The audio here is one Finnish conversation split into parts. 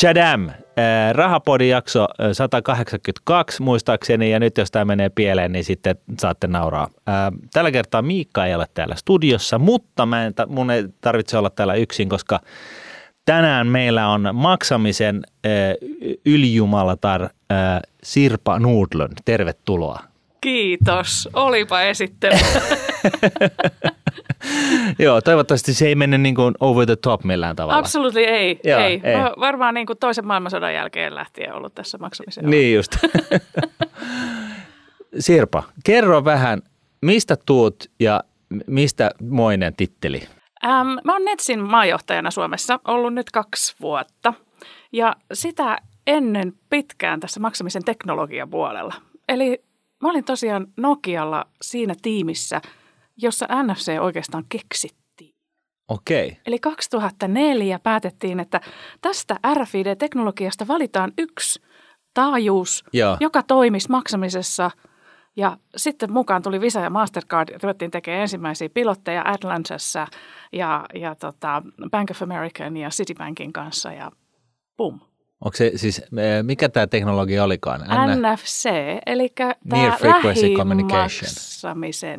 Chadam, Rahapodin jakso 182 muistaakseni, ja nyt jos tämä menee pieleen, niin sitten saatte nauraa. Tällä kertaa Miikka ei ole täällä studiossa, mutta mä en, mun ei tarvitse olla täällä yksin, koska tänään meillä on maksamisen ylijumalatar Sirpa Nudlund. Tervetuloa. Kiitos, olipa esittely. Joo, toivottavasti se ei mene niin kuin over the top millään tavalla. Absolutely ei. Joo, ei. ei. Mä varmaan niin kuin toisen maailmansodan jälkeen lähtien ollut tässä maksamisen Niin just. Sirpa, kerro vähän, mistä tuut ja mistä moinen titteli? Ähm, mä oon Netsin maajohtajana Suomessa ollut nyt kaksi vuotta ja sitä ennen pitkään tässä maksamisen teknologian puolella. Eli mä olin tosiaan Nokialla siinä tiimissä, jossa NFC oikeastaan keksittiin. Okei. Okay. Eli 2004 päätettiin, että tästä RFID-teknologiasta valitaan yksi taajuus, Joo. joka toimisi maksamisessa. Ja sitten mukaan tuli Visa ja Mastercard ja ruvettiin tekemään ensimmäisiä pilotteja Atlantassa ja, ja tota Bank of American ja Citibankin kanssa ja pum. Onko se siis, mikä tämä teknologia olikaan? NFC, eli tämä Communication.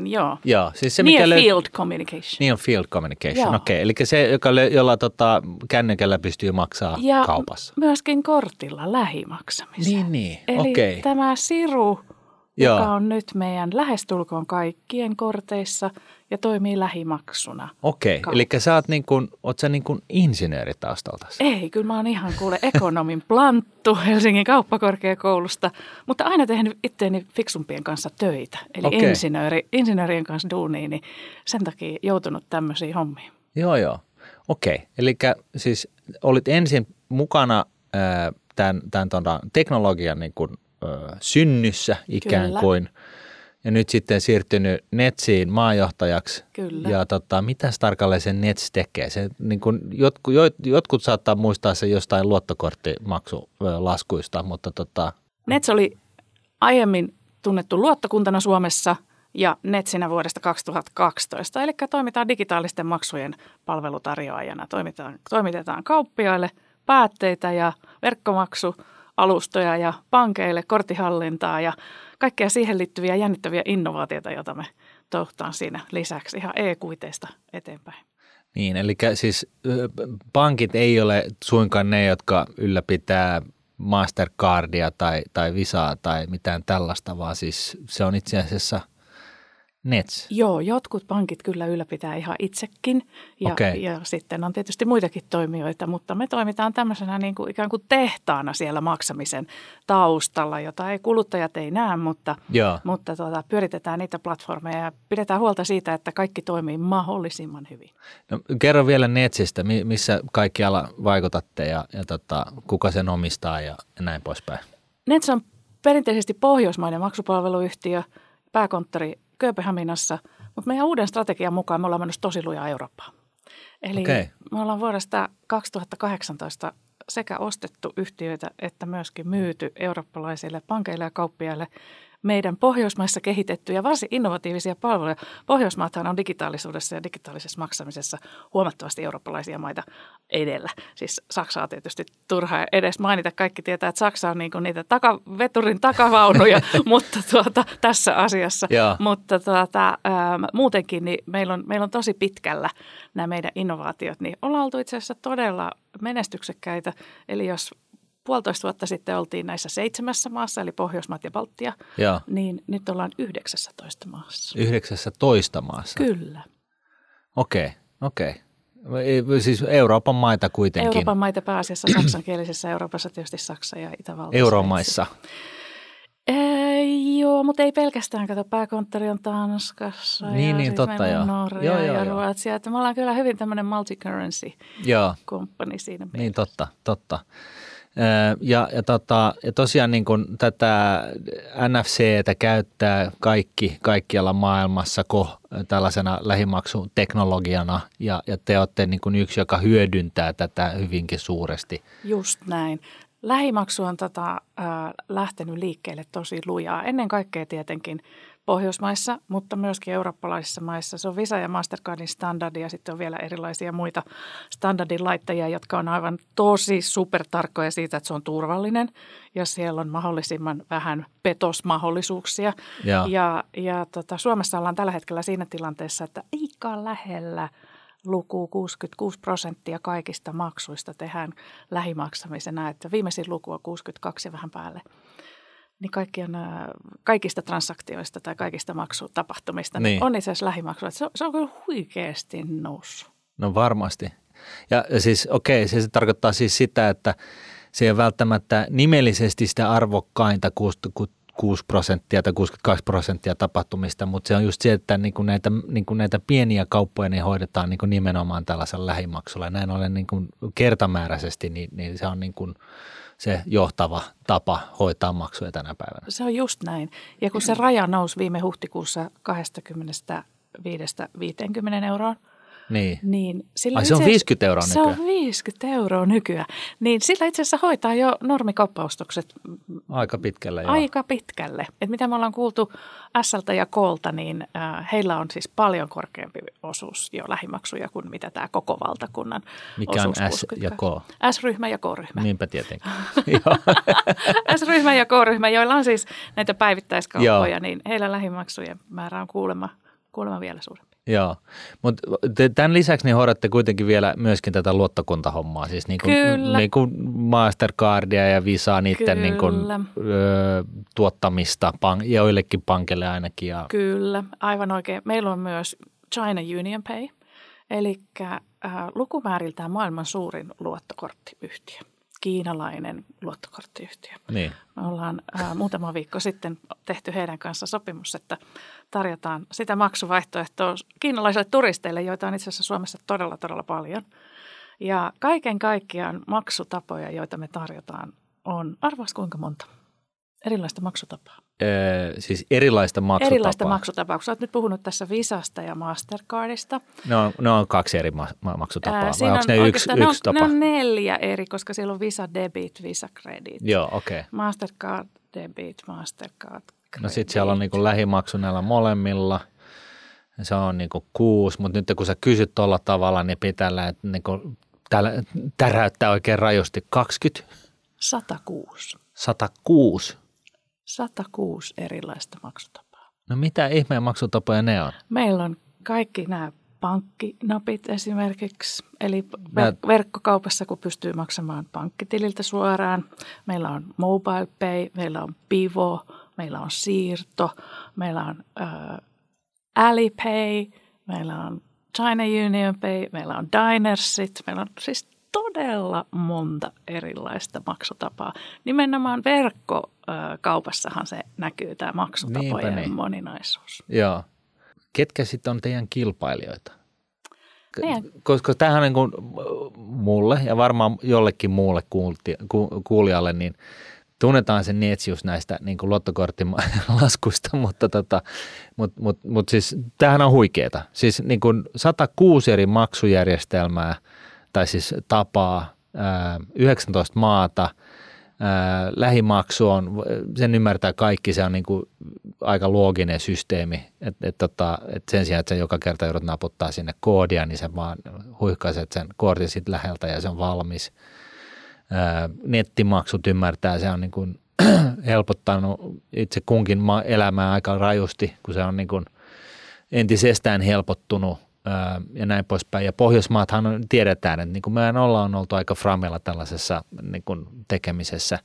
joo. Joo, siis se Near mikä Field Communication. Near Field Communication, okei. Okay. Eli se, joka, jolla tota, kännykällä pystyy maksaa ja kaupassa. myöskin kortilla lähimaksamisen. Niin, niin, Eli okay. tämä Siru, Joo. joka on nyt meidän lähestulkoon kaikkien korteissa – ja toimii lähimaksuna. Okei, okay. eli sä oot, niin kuin, oot sä niin kuin insinööri taustalta? Ei, kyllä mä oon ihan kuule ekonomin planttu Helsingin kauppakorkeakoulusta, mutta aina tehnyt itteeni fiksumpien kanssa töitä. Eli okay. insinööri, insinöörien kanssa duuniin, niin sen takia joutunut tämmöisiin hommiin. Joo, joo. Okei, okay. eli siis olit ensin mukana äh, tämän, tämän tuota, teknologian niin kuin, synnyssä ikään Kyllä. kuin – ja nyt sitten siirtynyt Netsiin maajohtajaksi. Kyllä. Ja tota, mitä tarkalleen se Nets tekee? Se, niin kun, jotkut, jotkut saattaa muistaa se jostain luottokorttimaksulaskuista, mutta tota... Nets oli aiemmin tunnettu luottokuntana Suomessa ja Netsinä vuodesta 2012. Eli toimitaan digitaalisten maksujen palvelutarjoajana. Toimitetaan, toimitetaan kauppiaille päätteitä ja verkkomaksualustoja ja pankeille korttihallintaa ja kaikkea siihen liittyviä jännittäviä innovaatioita, joita me touhutaan siinä lisäksi ihan e-kuiteista eteenpäin. Niin, eli siis pankit ei ole suinkaan ne, jotka ylläpitää Mastercardia tai, tai Visaa tai mitään tällaista, vaan siis se on itse asiassa – Nets? Joo, jotkut pankit kyllä ylläpitää ihan itsekin ja, okay. ja sitten on tietysti muitakin toimijoita, mutta me toimitaan tämmöisenä niin kuin ikään kuin tehtaana siellä maksamisen taustalla, jota ei kuluttajat ei näe, mutta, mutta tuota, pyöritetään niitä platformeja ja pidetään huolta siitä, että kaikki toimii mahdollisimman hyvin. No, kerro vielä Netsistä, missä kaikkialla vaikutatte ja, ja tota, kuka sen omistaa ja, ja näin poispäin. Nets on perinteisesti pohjoismainen maksupalveluyhtiö, pääkonttori Kööpenhaminassa, mutta meidän uuden strategian mukaan me ollaan menossa tosi lujaa Eurooppaan. Eli okay. me ollaan vuodesta 2018 sekä ostettu yhtiöitä että myöskin myyty eurooppalaisille pankeille ja kauppiaille meidän Pohjoismaissa kehitettyjä varsin innovatiivisia palveluja. Pohjoismaathan on digitaalisuudessa ja digitaalisessa maksamisessa huomattavasti eurooppalaisia maita edellä. Siis Saksaa tietysti turha edes mainita. Kaikki tietää, että Saksa on niin kuin niitä taka, veturin takavaunuja mutta tuota, tässä asiassa. Ja. Mutta tuota, ähm, muutenkin niin meillä, on, meillä on tosi pitkällä nämä meidän innovaatiot. Niin ollaan oltu itse asiassa todella menestyksekkäitä. Eli jos puolitoista vuotta sitten oltiin näissä seitsemässä maassa, eli Pohjoismaat ja Baltia, Joo. niin nyt ollaan 19 maassa. 19 maassa? Kyllä. Okei, okay, okei. Okay. Siis Euroopan maita kuitenkin. Euroopan maita pääasiassa saksankielisessä Euroopassa tietysti Saksa ja Itävalta. Euromaissa. Ee, joo, mutta ei pelkästään. Kato, pääkonttori on Tanskassa niin, ja niin, totta, joo. Norja joo, joo, ja Ruotsia. Että me ollaan kyllä hyvin tämmöinen multi-currency-kumppani siinä mielessä. Niin, totta, totta. Ja, ja, tota, ja tosiaan niin kuin tätä NFCtä käyttää kaikki kaikkialla maailmassa ko, tällaisena lähimaksuteknologiana ja, ja te olette niin kuin yksi, joka hyödyntää tätä hyvinkin suuresti. Just näin. Lähimaksu on tota, äh, lähtenyt liikkeelle tosi lujaa. Ennen kaikkea tietenkin Pohjoismaissa, mutta myöskin eurooppalaisissa maissa. Se on Visa ja Mastercardin standardi ja sitten on vielä erilaisia muita standardin laittajia, jotka on aivan tosi supertarkkoja siitä, että se on turvallinen ja siellä on mahdollisimman vähän petosmahdollisuuksia. Ja, ja, ja tota, Suomessa ollaan tällä hetkellä siinä tilanteessa, että aika lähellä luku 66 prosenttia kaikista maksuista tehdään lähimaksamisena, että viimeisin luku on 62 ja vähän päälle niin kaikkien, kaikista transaktioista tai kaikista maksutapahtumista niin. niin on itse asiassa lähimaksua. Se, se on kyllä huikeasti noussut. No varmasti. Ja, siis okei, se, se tarkoittaa siis sitä, että se ei ole välttämättä nimellisesti sitä arvokkainta 6 prosenttia tai 62 prosenttia tapahtumista, mutta se on just se, että niin kuin näitä, niin kuin näitä pieniä kauppoja niin hoidetaan niin kuin nimenomaan tällaisella lähimaksulla. Ja näin ollen niin kuin kertamääräisesti, niin, niin se on niin kuin – se johtava tapa hoitaa maksuja tänä päivänä. Se on just näin. Ja kun se raja nousi viime huhtikuussa 25-50 euroon, niin. niin sillä Ai se on 50 euroa nykyään? Se on 50 euroa nykyään. Niin sillä itse asiassa hoitaa jo normikauppaostokset. Aika pitkälle joo. Aika pitkälle. Et mitä me ollaan kuultu Sltä ja Kolta, niin äh, heillä on siis paljon korkeampi osuus jo lähimaksuja kuin mitä tämä koko valtakunnan Mikä on S ja K? S-ryhmä ja K-ryhmä. Niinpä tietenkin. S-ryhmä ja K-ryhmä, joilla on siis näitä päivittäiskauppoja, joo. niin heillä lähimaksujen määrä on kuulemma, kuulemma vielä suurempi. Joo, mutta tämän lisäksi niin hoidatte kuitenkin vielä myöskin tätä luottokuntahommaa, siis niin kuin, Kyllä. Niin kuin Mastercardia ja Visaa niiden niin kuin, ö, tuottamista pank- joillekin pankille ainakin. Ja... Kyllä, aivan oikein. Meillä on myös China Union Pay, eli äh, lukumääriltään maailman suurin luottokorttiyhtiö kiinalainen luottokorttiyhtiö. Niin. Me ollaan ää, muutama viikko sitten tehty heidän kanssa sopimus, että tarjotaan sitä maksuvaihtoehtoa kiinalaisille turisteille, joita on itse asiassa Suomessa todella, todella paljon. Ja kaiken kaikkiaan maksutapoja, joita me tarjotaan, on arvaas kuinka monta erilaista maksutapaa. Öö, siis erilaista maksutapaa. Erilaista maksutapaa. Kun olet nyt puhunut tässä Visasta ja Mastercardista. Ne on, ne on kaksi eri ma- maksutapaa, Ää, vai onko ne yksi, ne on, yksi tapa? Ne on neljä eri, koska siellä on Visa Debit, Visa Credit. Joo, okei. Okay. Mastercard Debit, Mastercard Credit. No sitten siellä on niinku lähimaksu näillä molemmilla. Se on niinku kuusi, mutta nyt kun sä kysyt tuolla tavalla, niin pitää niinku, täällä, täräyttää oikein rajusti 20. 106. 106. 106 erilaista maksutapaa. No mitä ihmeen maksutapoja ne on? Meillä on kaikki nämä pankkinapit esimerkiksi, eli ver- verkkokaupassa, kun pystyy maksamaan pankkitililtä suoraan. Meillä on mobile pay, meillä on pivo, meillä on siirto, meillä on äh, Alipay, meillä on China Union Pay, meillä on Dinersit, meillä on siis todella monta erilaista maksutapaa. Nimenomaan verkkokaupassahan se näkyy tämä maksutapojen niin. moninaisuus. Joo. Ketkä sitten on teidän kilpailijoita? Meidän. Koska tämähän niin kuin mulle ja varmaan jollekin muulle kuulijalle, niin tunnetaan se Neetsius näistä niin kuin luottokorttilaskuista, mutta tota, mut, mut, mut siis tämähän on huikeeta. Siis niin kuin 106 eri maksujärjestelmää – tai siis tapaa 19 maata, lähimaksu on, sen ymmärtää kaikki, se on niin kuin aika looginen systeemi, että et, tota, et sen sijaan, että se joka kerta joudut naputtaa sinne koodia, niin se vaan huihkaiset sen kortin sitten läheltä ja se on valmis. Nettimaksut ymmärtää, se on niin kuin helpottanut itse kunkin elämää aika rajusti, kun se on niin kuin entisestään helpottunut ja näin poispäin. Ja Pohjoismaathan tiedetään, että niin kuin meidän ollaan oltu aika framella tällaisessa niin kuin tekemisessä.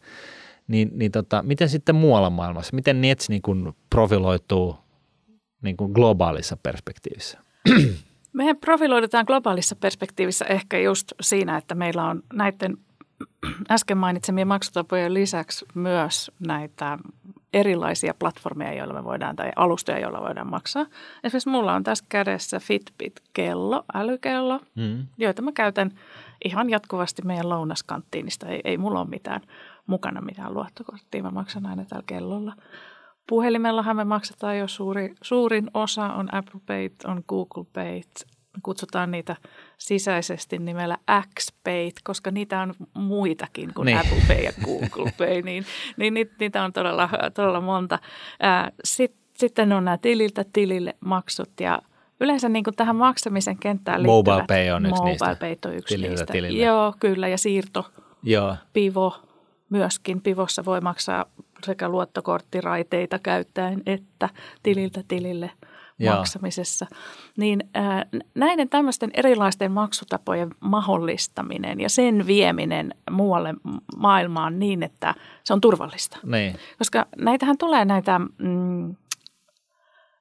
Niin, niin tota, miten sitten muualla maailmassa, miten Nets niin kuin profiloituu niin kuin globaalissa perspektiivissä? Me profiloidutaan globaalissa perspektiivissä ehkä just siinä, että meillä on näiden äsken mainitsemien maksutapojen lisäksi myös näitä erilaisia platformeja, joilla me voidaan, tai alustoja, joilla voidaan maksaa. Esimerkiksi mulla on tässä kädessä Fitbit-kello, älykello, mm. joita mä käytän ihan jatkuvasti meidän lounaskanttiinista. Ei, ei mulla ole mitään mukana mitään luottokorttia, mä maksan aina tällä kellolla. Puhelimellahan me maksetaan jo suuri, suurin osa, on Apple Pay, on Google Pay, me kutsutaan niitä sisäisesti nimellä XPay, koska niitä on muitakin kuin niin. Apple Pay ja Google Pay, niin, niin niitä on todella, todella monta. Sitten sitten on nämä tililtä tilille maksut ja yleensä niin kuin tähän maksamisen kenttään liittyvät. Mobile Pay on yksi Mobile niistä. Pay on yksi tililtä niistä. Tilille. Joo, kyllä ja siirto. Joo. Pivo myöskin. Pivossa voi maksaa sekä luottokorttiraiteita käyttäen että tililtä tilille Joo. maksamisessa. Niin äh, näiden tämmöisten erilaisten maksutapojen mahdollistaminen ja sen vieminen muualle maailmaan niin, että se on turvallista. Niin. Koska näitähän tulee näitä mm,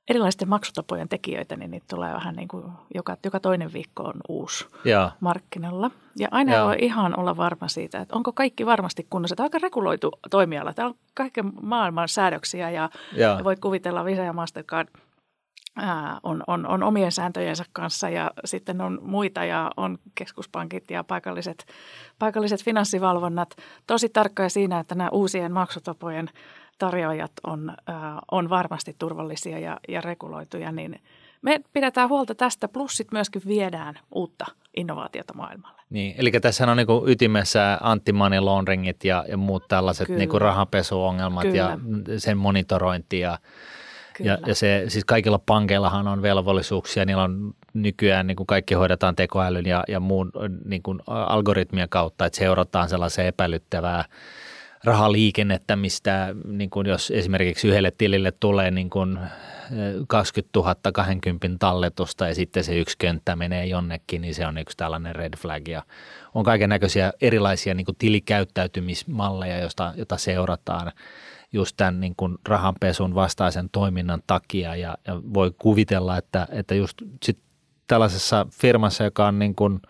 erilaisten maksutapojen tekijöitä, niin niitä tulee vähän niin kuin joka, joka toinen viikko on uusi ja. markkinalla. Ja aina ja. voi ihan olla varma siitä, että onko kaikki varmasti kunnossa. Tämä on aika reguloitu toimiala. Täällä on kaiken maailman säädöksiä ja, ja. voit kuvitella Visa ja Mastercard ää, on, on, on omien sääntöjensä kanssa ja sitten on muita ja on keskuspankit ja paikalliset, paikalliset finanssivalvonnat tosi tarkkoja siinä, että nämä uusien maksutapojen – tarjoajat on, äh, on varmasti turvallisia ja, ja reguloituja, niin me pidetään huolta tästä, plus sitten myöskin viedään uutta innovaatiota maailmalle. Niin, eli tässä on niin ytimessä anti-money ja, ja muut tällaiset niin rahanpesuongelmat Kyllä. ja sen monitorointi ja, ja, ja se, siis kaikilla pankeillahan on velvollisuuksia, niillä on nykyään niin kuin kaikki hoidetaan tekoälyn ja, ja muun niin kuin algoritmien kautta, että seurataan sellaiseen epäilyttävää rahaliikennettä, mistä niin kuin jos esimerkiksi yhdelle tilille tulee niin kuin 20 000 20 talletusta ja sitten se yksi könttä menee jonnekin, niin se on yksi tällainen red flag. Ja on kaiken näköisiä erilaisia niin kuin tilikäyttäytymismalleja, joista, jota seurataan just tämän niin kuin rahanpesun vastaisen toiminnan takia ja, ja voi kuvitella, että, että just sit tällaisessa firmassa, joka on niin kuin,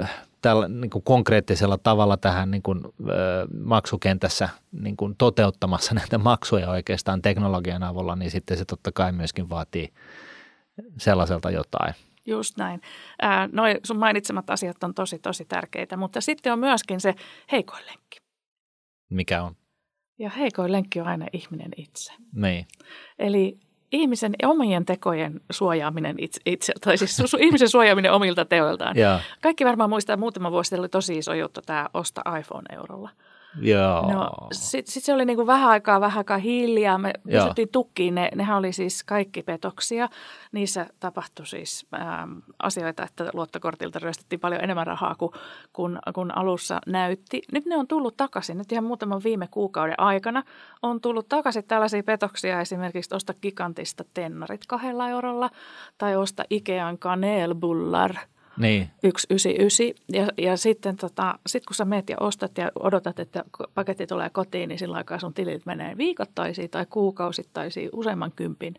äh, tällä, niin kuin konkreettisella tavalla tähän niin kuin, ö, maksukentässä niin kuin toteuttamassa näitä maksuja oikeastaan teknologian avulla, niin sitten se totta kai myöskin vaatii sellaiselta jotain. Just näin. Ää, noi sun mainitsemat asiat on tosi, tosi tärkeitä, mutta sitten on myöskin se heikoin lenkki. Mikä on? Ja heikoin lenkki on aina ihminen itse. Niin. Eli ihmisen omien tekojen suojaaminen itse, itse tai siis su, ihmisen suojaaminen omilta teoiltaan. Ja. Kaikki varmaan muistaa, että muutama vuosi oli tosi iso juttu tämä Osta iPhone-eurolla. Joo. No, sitten sit se oli niinku vähän aikaa, vähän aikaa hiljaa. Me Joo. pystyttiin tukkiin. Ne, nehän oli siis kaikki petoksia. Niissä tapahtui siis ähm, asioita, että luottokortilta ryöstettiin paljon enemmän rahaa kuin kun, kun alussa näytti. Nyt ne on tullut takaisin. Nyt ihan muutaman viime kuukauden aikana on tullut takaisin tällaisia petoksia. Esimerkiksi osta gigantista tennarit kahdella eurolla tai osta Ikean kanelbullar – niin. 199. Ja, ja sitten tota, sit kun sä meet ja ostat ja odotat, että paketti tulee kotiin, niin silloin aikaa sun tilit menee viikoittaisiin tai kuukausittaisiin useamman kympin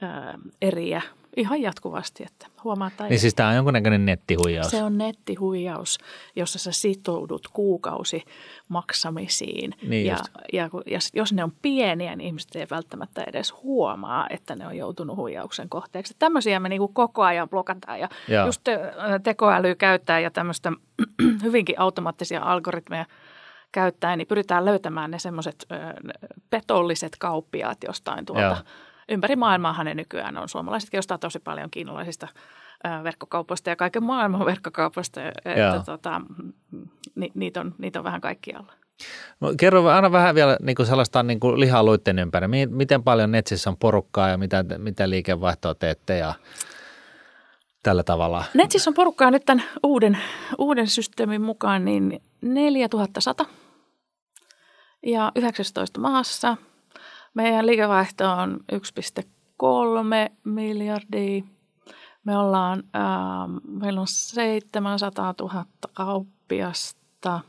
ää, eriä ihan jatkuvasti, että huomaa tai Niin siis tämä on jonkunnäköinen nettihuijaus. Se on nettihuijaus, jossa sä sitoudut kuukausi maksamisiin. Niin ja, ja, ja jos ne on pieniä, niin ihmiset ei välttämättä edes huomaa, että ne on joutunut huijauksen kohteeksi. Tämmöisiä me niinku koko ajan blokataan ja ja. just te, tekoäly käyttää ja tämmöistä hyvinkin automaattisia algoritmeja käyttäen, niin pyritään löytämään ne semmoiset petolliset kauppiaat jostain tuolta. Ja ympäri maailmaahan ne nykyään on. Suomalaisetkin ostaa tosi paljon kiinalaisista verkkokaupoista ja kaiken maailman verkkokaupoista. Että tota, ni, niitä, on, niitä on vähän kaikkialla. No, kerro aina vähän vielä niin kuin sellaista niin kuin lihaluitten ympäri. Miten paljon Netsissä on porukkaa ja mitä, mitä liikevaihtoa teette ja tällä tavalla? Netsissä on porukkaa nyt tämän uuden, uuden systeemin mukaan niin 4100 ja 19 maassa – meidän liikevaihto on 1,3 miljardia. Me ollaan, äh, meillä on 700 000 kauppiasta.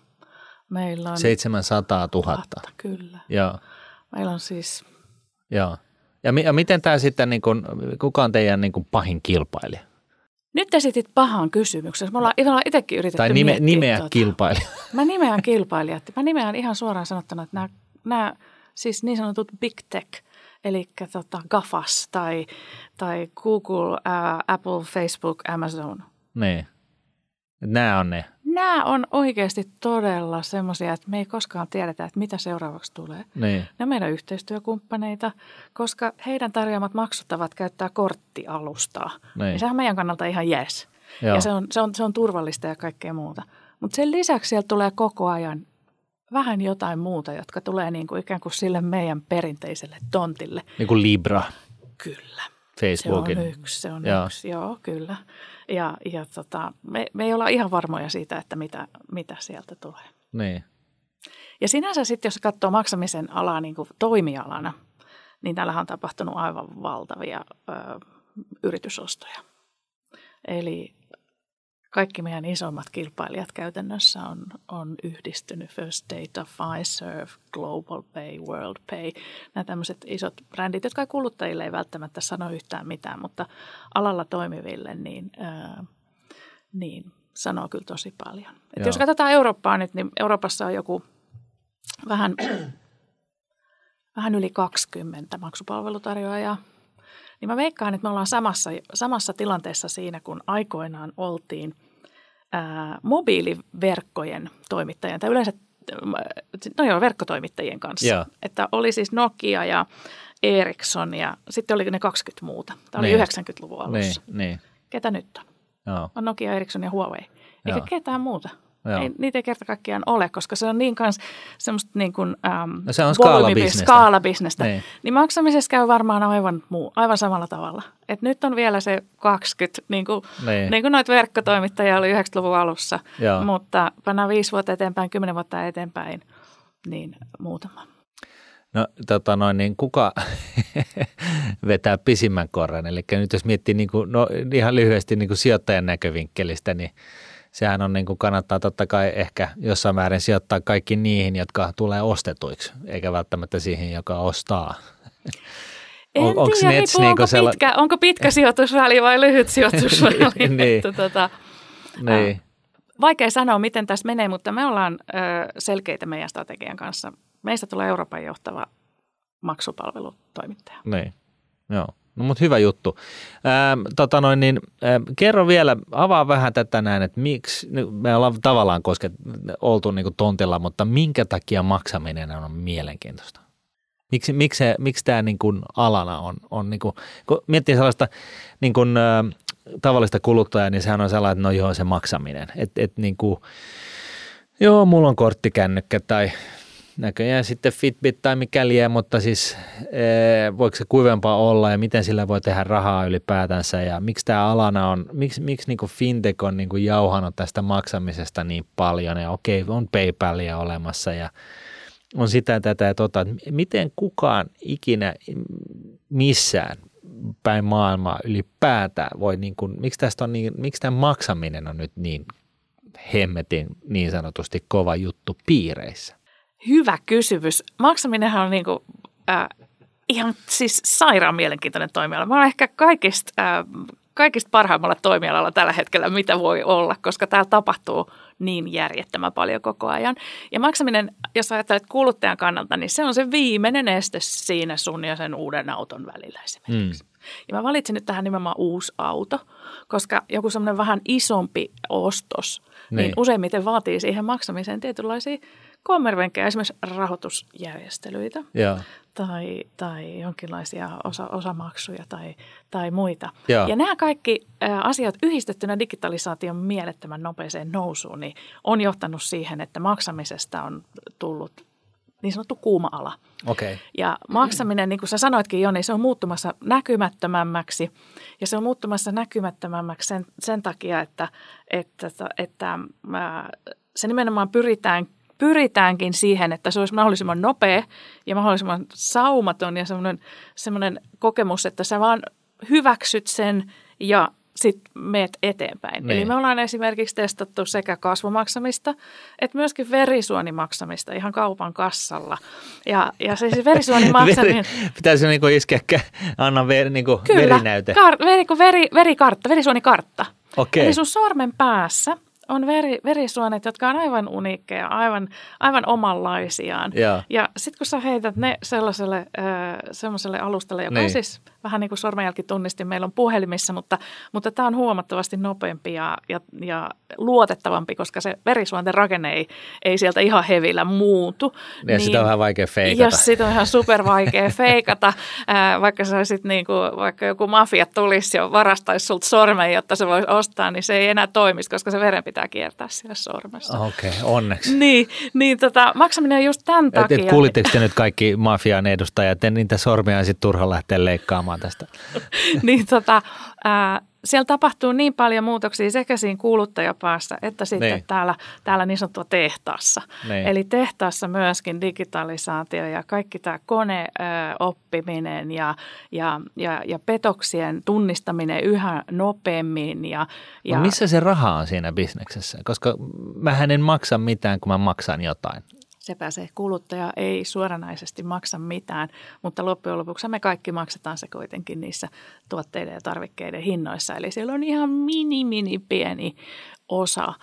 Meillä on 700 000. 000 kyllä. Joo. Meillä on siis... Joo. Ja, mi- ja miten tämä sitten, niin kun, kuka on teidän niin kun pahin kilpailija? Nyt esitit pahan kysymyksen. Me ollaan, me ollaan itsekin yritetty Tai nime, nimeä tuota. kilpailija. Mä nimeän kilpailijat. Mä nimeän ihan suoraan sanottuna, että nämä, nämä siis niin sanotut big tech, eli tota GAFAS tai, tai Google, ää, Apple, Facebook, Amazon. Niin. Nämä on ne. Nämä on oikeasti todella semmoisia, että me ei koskaan tiedetä, että mitä seuraavaksi tulee. Niin. Ne on meidän yhteistyökumppaneita, koska heidän tarjoamat maksuttavat käyttää korttialustaa. Niin. Ja sehän on meidän kannalta ihan jees. Joo. Ja se on, se, on, se on turvallista ja kaikkea muuta. Mutta sen lisäksi sieltä tulee koko ajan vähän jotain muuta, jotka tulee niin kuin ikään kuin sille meidän perinteiselle tontille. Niin kuin Libra. Kyllä. Facebookin. Se on yksi, se on joo. yksi, joo kyllä. Ja, ja tota, me, me ei olla ihan varmoja siitä, että mitä, mitä sieltä tulee. Niin. Ja sinänsä sitten, jos katsoo maksamisen alaa niin kuin toimialana, niin täällähän on tapahtunut aivan valtavia ö, yritysostoja. Eli kaikki meidän isommat kilpailijat käytännössä on, on yhdistynyt First Data, Fiserv, Global Pay, World Pay. Nämä tämmöiset isot brändit, jotka kuluttajille ei välttämättä sano yhtään mitään, mutta alalla toimiville niin, ää, niin sanoo kyllä tosi paljon. Et jos katsotaan Eurooppaa nyt, niin Euroopassa on joku vähän, vähän yli 20 maksupalvelutarjoajaa. Niin mä veikkaan, että me ollaan samassa, samassa tilanteessa siinä, kun aikoinaan oltiin ää, mobiiliverkkojen toimittajien, tai yleensä no joo, verkkotoimittajien kanssa. Yeah. Että oli siis Nokia ja Ericsson ja sitten oli ne 20 muuta. Tämä oli niin. 90-luvun alussa. Niin, niin. Ketä nyt on? Joo. On Nokia, Ericsson ja Huawei. Eikä joo. ketään muuta. Ei, niitä ei kerta kaikkiaan ole, koska se on niin kans semmoista niin kuin, äm, no se on skaalabisnestä. skaalabisnestä. Niin. niin maksamisessa käy varmaan aivan, muu, aivan samalla tavalla. Et nyt on vielä se 20, niin kuin, niin. niin kuin noita verkkotoimittajia oli 90-luvun alussa, Joo. mutta pannaan viisi vuotta eteenpäin, kymmenen vuotta eteenpäin, niin muutama. No tota noin, niin kuka vetää pisimmän korren? Eli nyt jos miettii niin kuin, no, ihan lyhyesti niin kuin sijoittajan näkövinkkelistä, niin – sehän on niin kuin kannattaa totta kai ehkä jossain määrin sijoittaa kaikki niihin, jotka tulee ostetuiksi, eikä välttämättä siihen, joka ostaa. En on, onko tiedä, Nets niin onko, sella... pitkä, onko pitkä sijoitusväli vai lyhyt sijoitusväli. niin. että, tota, niin. Äh, vaikea sanoa, miten tässä menee, mutta me ollaan äh, selkeitä meidän strategian kanssa. Meistä tulee Euroopan johtava maksupalvelutoimittaja. Niin, joo. No mutta hyvä juttu. Ähm, tota noin, niin, ähm, kerro vielä, avaa vähän tätä näin, että miksi, me ollaan tavallaan kosket, oltu niin tontilla, mutta minkä takia maksaminen on mielenkiintoista? Miksi, miksi, miksi tämä niin kuin alana on, on niin kuin, kun miettii sellaista niin kuin, äh, tavallista kuluttajaa, niin sehän on sellainen, että no joo se maksaminen. Että et niin kuin, joo, mulla on korttikännykkä tai näköjään sitten Fitbit tai mikä lie, mutta siis ee, voiko se kuivempaa olla ja miten sillä voi tehdä rahaa ylipäätänsä ja miksi tämä alana on, miksi, miksi niin kuin fintech on niin kuin jauhanut tästä maksamisesta niin paljon ja okei, on PayPalia olemassa ja on sitä tätä ja tota, että miten kukaan ikinä missään päin maailmaa ylipäätään voi, niin kuin, miksi tästä on niin, miksi tämä maksaminen on nyt niin hemmetin niin sanotusti kova juttu piireissä? Hyvä kysymys. Maksaminenhan on niin kuin, äh, ihan siis sairaan mielenkiintoinen toimiala. Mä olen ehkä kaikista, äh, kaikista parhaimmalla toimialalla tällä hetkellä, mitä voi olla, koska täällä tapahtuu niin järjettömän paljon koko ajan. Ja maksaminen, jos ajattelet kuluttajan kannalta, niin se on se viimeinen este siinä sun ja sen uuden auton välillä esimerkiksi. Mm. Ja mä valitsin nyt tähän nimenomaan uusi auto, koska joku semmoinen vähän isompi ostos, niin, niin useimmiten vaatii siihen maksamiseen tietynlaisia kommervenkkejä, esimerkiksi rahoitusjärjestelyitä ja. Tai, tai jonkinlaisia osa, osamaksuja tai, tai muita. Ja, ja nämä kaikki asiat yhdistettynä digitalisaation mielettömän nopeeseen nousuun niin on johtanut siihen, että maksamisesta on tullut niin sanottu kuuma ala. Okay. Ja maksaminen, niin kuin sä sanoitkin Joni, se on muuttumassa näkymättömämmäksi. Ja se on muuttumassa näkymättömämmäksi sen, sen takia, että, että, että, että se nimenomaan pyritään pyritäänkin siihen, että se olisi mahdollisimman nopea ja mahdollisimman saumaton ja semmoinen, semmoinen kokemus, että sä vaan hyväksyt sen ja sitten meet eteenpäin. Niin. Eli me ollaan esimerkiksi testattu sekä kasvomaksamista että myöskin verisuonimaksamista ihan kaupan kassalla. Ja, ja se siis verisuonimaksaminen... Pitäisi niin kuin iskeä, anna ver, niin kuin Kyllä, verinäyte. Kar, veri, veri, verikartta, verisuonikartta. Okay. Eli sun sormen päässä – on veri, verisuonet, jotka on aivan uniikkeja, aivan, aivan omanlaisiaan. Ja, ja sitten kun sä heität ne sellaiselle, äh, sellaiselle alustalle, joka niin. on siis vähän niin kuin sormenjälkitunnistin meillä on puhelimissa, mutta, mutta tämä on huomattavasti nopeampi ja, ja, ja luotettavampi, koska se verisuonten rakenne ei, ei sieltä ihan hevillä muutu. Ja niin, sitä on vähän vaikea feikata. Jos sitä on ihan super vaikea feikata, äh, vaikka, sä olisit niin kuin, vaikka joku mafia tulisi ja varastaisi sulta sormen, jotta se voisi ostaa, niin se ei enää toimisi, koska se verenpito pitää kiertää siellä sormessa. Okei, okay, onneksi. niin, niin tota, maksaminen on just tämän takia. Et, et kuulitteko te nyt kaikki mafian edustajat, että niitä sormia sitten turha lähteä leikkaamaan tästä? niin tota, ää, siellä tapahtuu niin paljon muutoksia sekä siinä kuuluttajapäässä että sitten niin. täällä, täällä niin sanottua tehtaassa. Niin. Eli tehtaassa myöskin digitalisaatio ja kaikki tämä koneoppiminen ja, ja, ja, ja petoksien tunnistaminen yhä nopeammin. Ja, ja no missä se raha on siinä bisneksessä? Koska mä en maksa mitään, kun mä maksan jotain sepä se kuluttaja ei suoranaisesti maksa mitään, mutta loppujen lopuksi me kaikki maksetaan se kuitenkin niissä tuotteiden ja tarvikkeiden hinnoissa. Eli siellä on ihan mini, mini pieni osa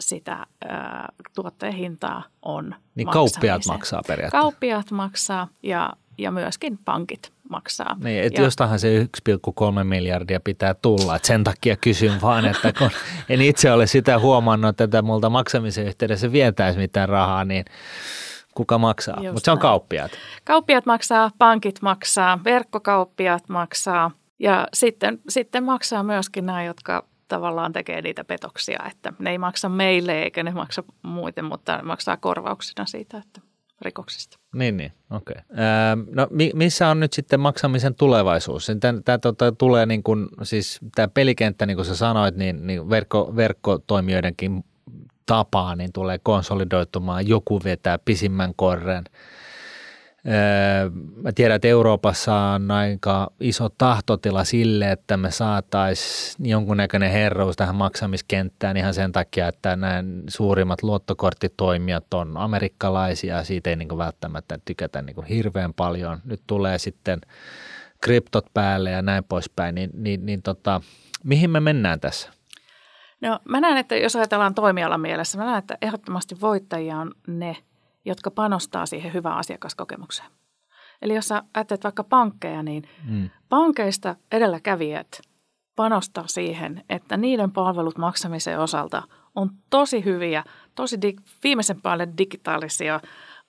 sitä ää, tuotteen hintaa on Niin kauppiaat maksaa periaatteessa. Kauppiaat maksaa ja, ja myöskin pankit maksaa. Niin, että jostahan se 1,3 miljardia pitää tulla. Et sen takia kysyn vaan, että kun en itse ole sitä huomannut, että multa maksamisen yhteydessä vietäisi mitään rahaa, niin kuka maksaa? Mutta se on kauppiaat. Kauppiat maksaa, pankit maksaa, verkkokauppiat maksaa ja sitten, sitten maksaa myöskin nämä, jotka tavallaan tekee niitä petoksia, että ne ei maksa meille eikä ne maksa muuten, mutta ne maksaa korvauksena siitä, että rikoksista. Niin, niin, okei. Okay. no missä on nyt sitten maksamisen tulevaisuus? Tämä tota, tulee niin kuin, siis tämä pelikenttä, niin kuin sä sanoit, niin, niin verkko, verkkotoimijoidenkin tapaa, niin tulee konsolidoitumaan, joku vetää pisimmän korren – Öö, mä tiedän, että Euroopassa on aika iso tahtotila sille, että me saataisiin jonkunnäköinen herrous tähän maksamiskenttään ihan sen takia, että nämä suurimmat luottokorttitoimijat on amerikkalaisia, siitä ei niin välttämättä tykätä niin hirveän paljon. Nyt tulee sitten kryptot päälle ja näin poispäin, niin, niin, niin tota, mihin me mennään tässä? No mä näen, että jos ajatellaan toimialan mielessä, mä näen, että ehdottomasti voittajia on ne – jotka panostaa siihen hyvään asiakaskokemukseen. Eli jos sä ajattelet vaikka pankkeja, niin mm. pankeista edelläkävijät panostaa siihen, että niiden palvelut maksamisen osalta on tosi hyviä, tosi dig- viimeisen päälle digitaalisia,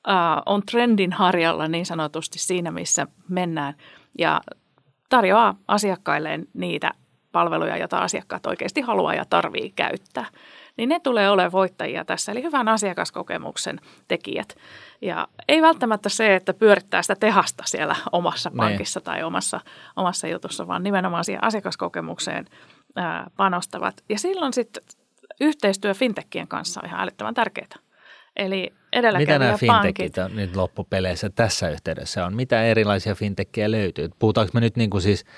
uh, on trendin harjalla niin sanotusti siinä, missä mennään ja tarjoaa asiakkailleen niitä palveluja, joita asiakkaat oikeasti haluaa ja tarvii käyttää niin ne tulee olemaan voittajia tässä, eli hyvän asiakaskokemuksen tekijät. Ja ei välttämättä se, että pyörittää sitä tehasta siellä omassa niin. pankissa ne. tai omassa, omassa jutussa, vaan nimenomaan siihen asiakaskokemukseen ää, panostavat. Ja silloin sitten yhteistyö fintechien kanssa on ihan älyttömän tärkeää. Eli Mitä nämä fintechit on nyt loppupeleissä tässä yhteydessä on? Mitä erilaisia fintechejä löytyy? Puhutaanko me nyt niin kuin siis –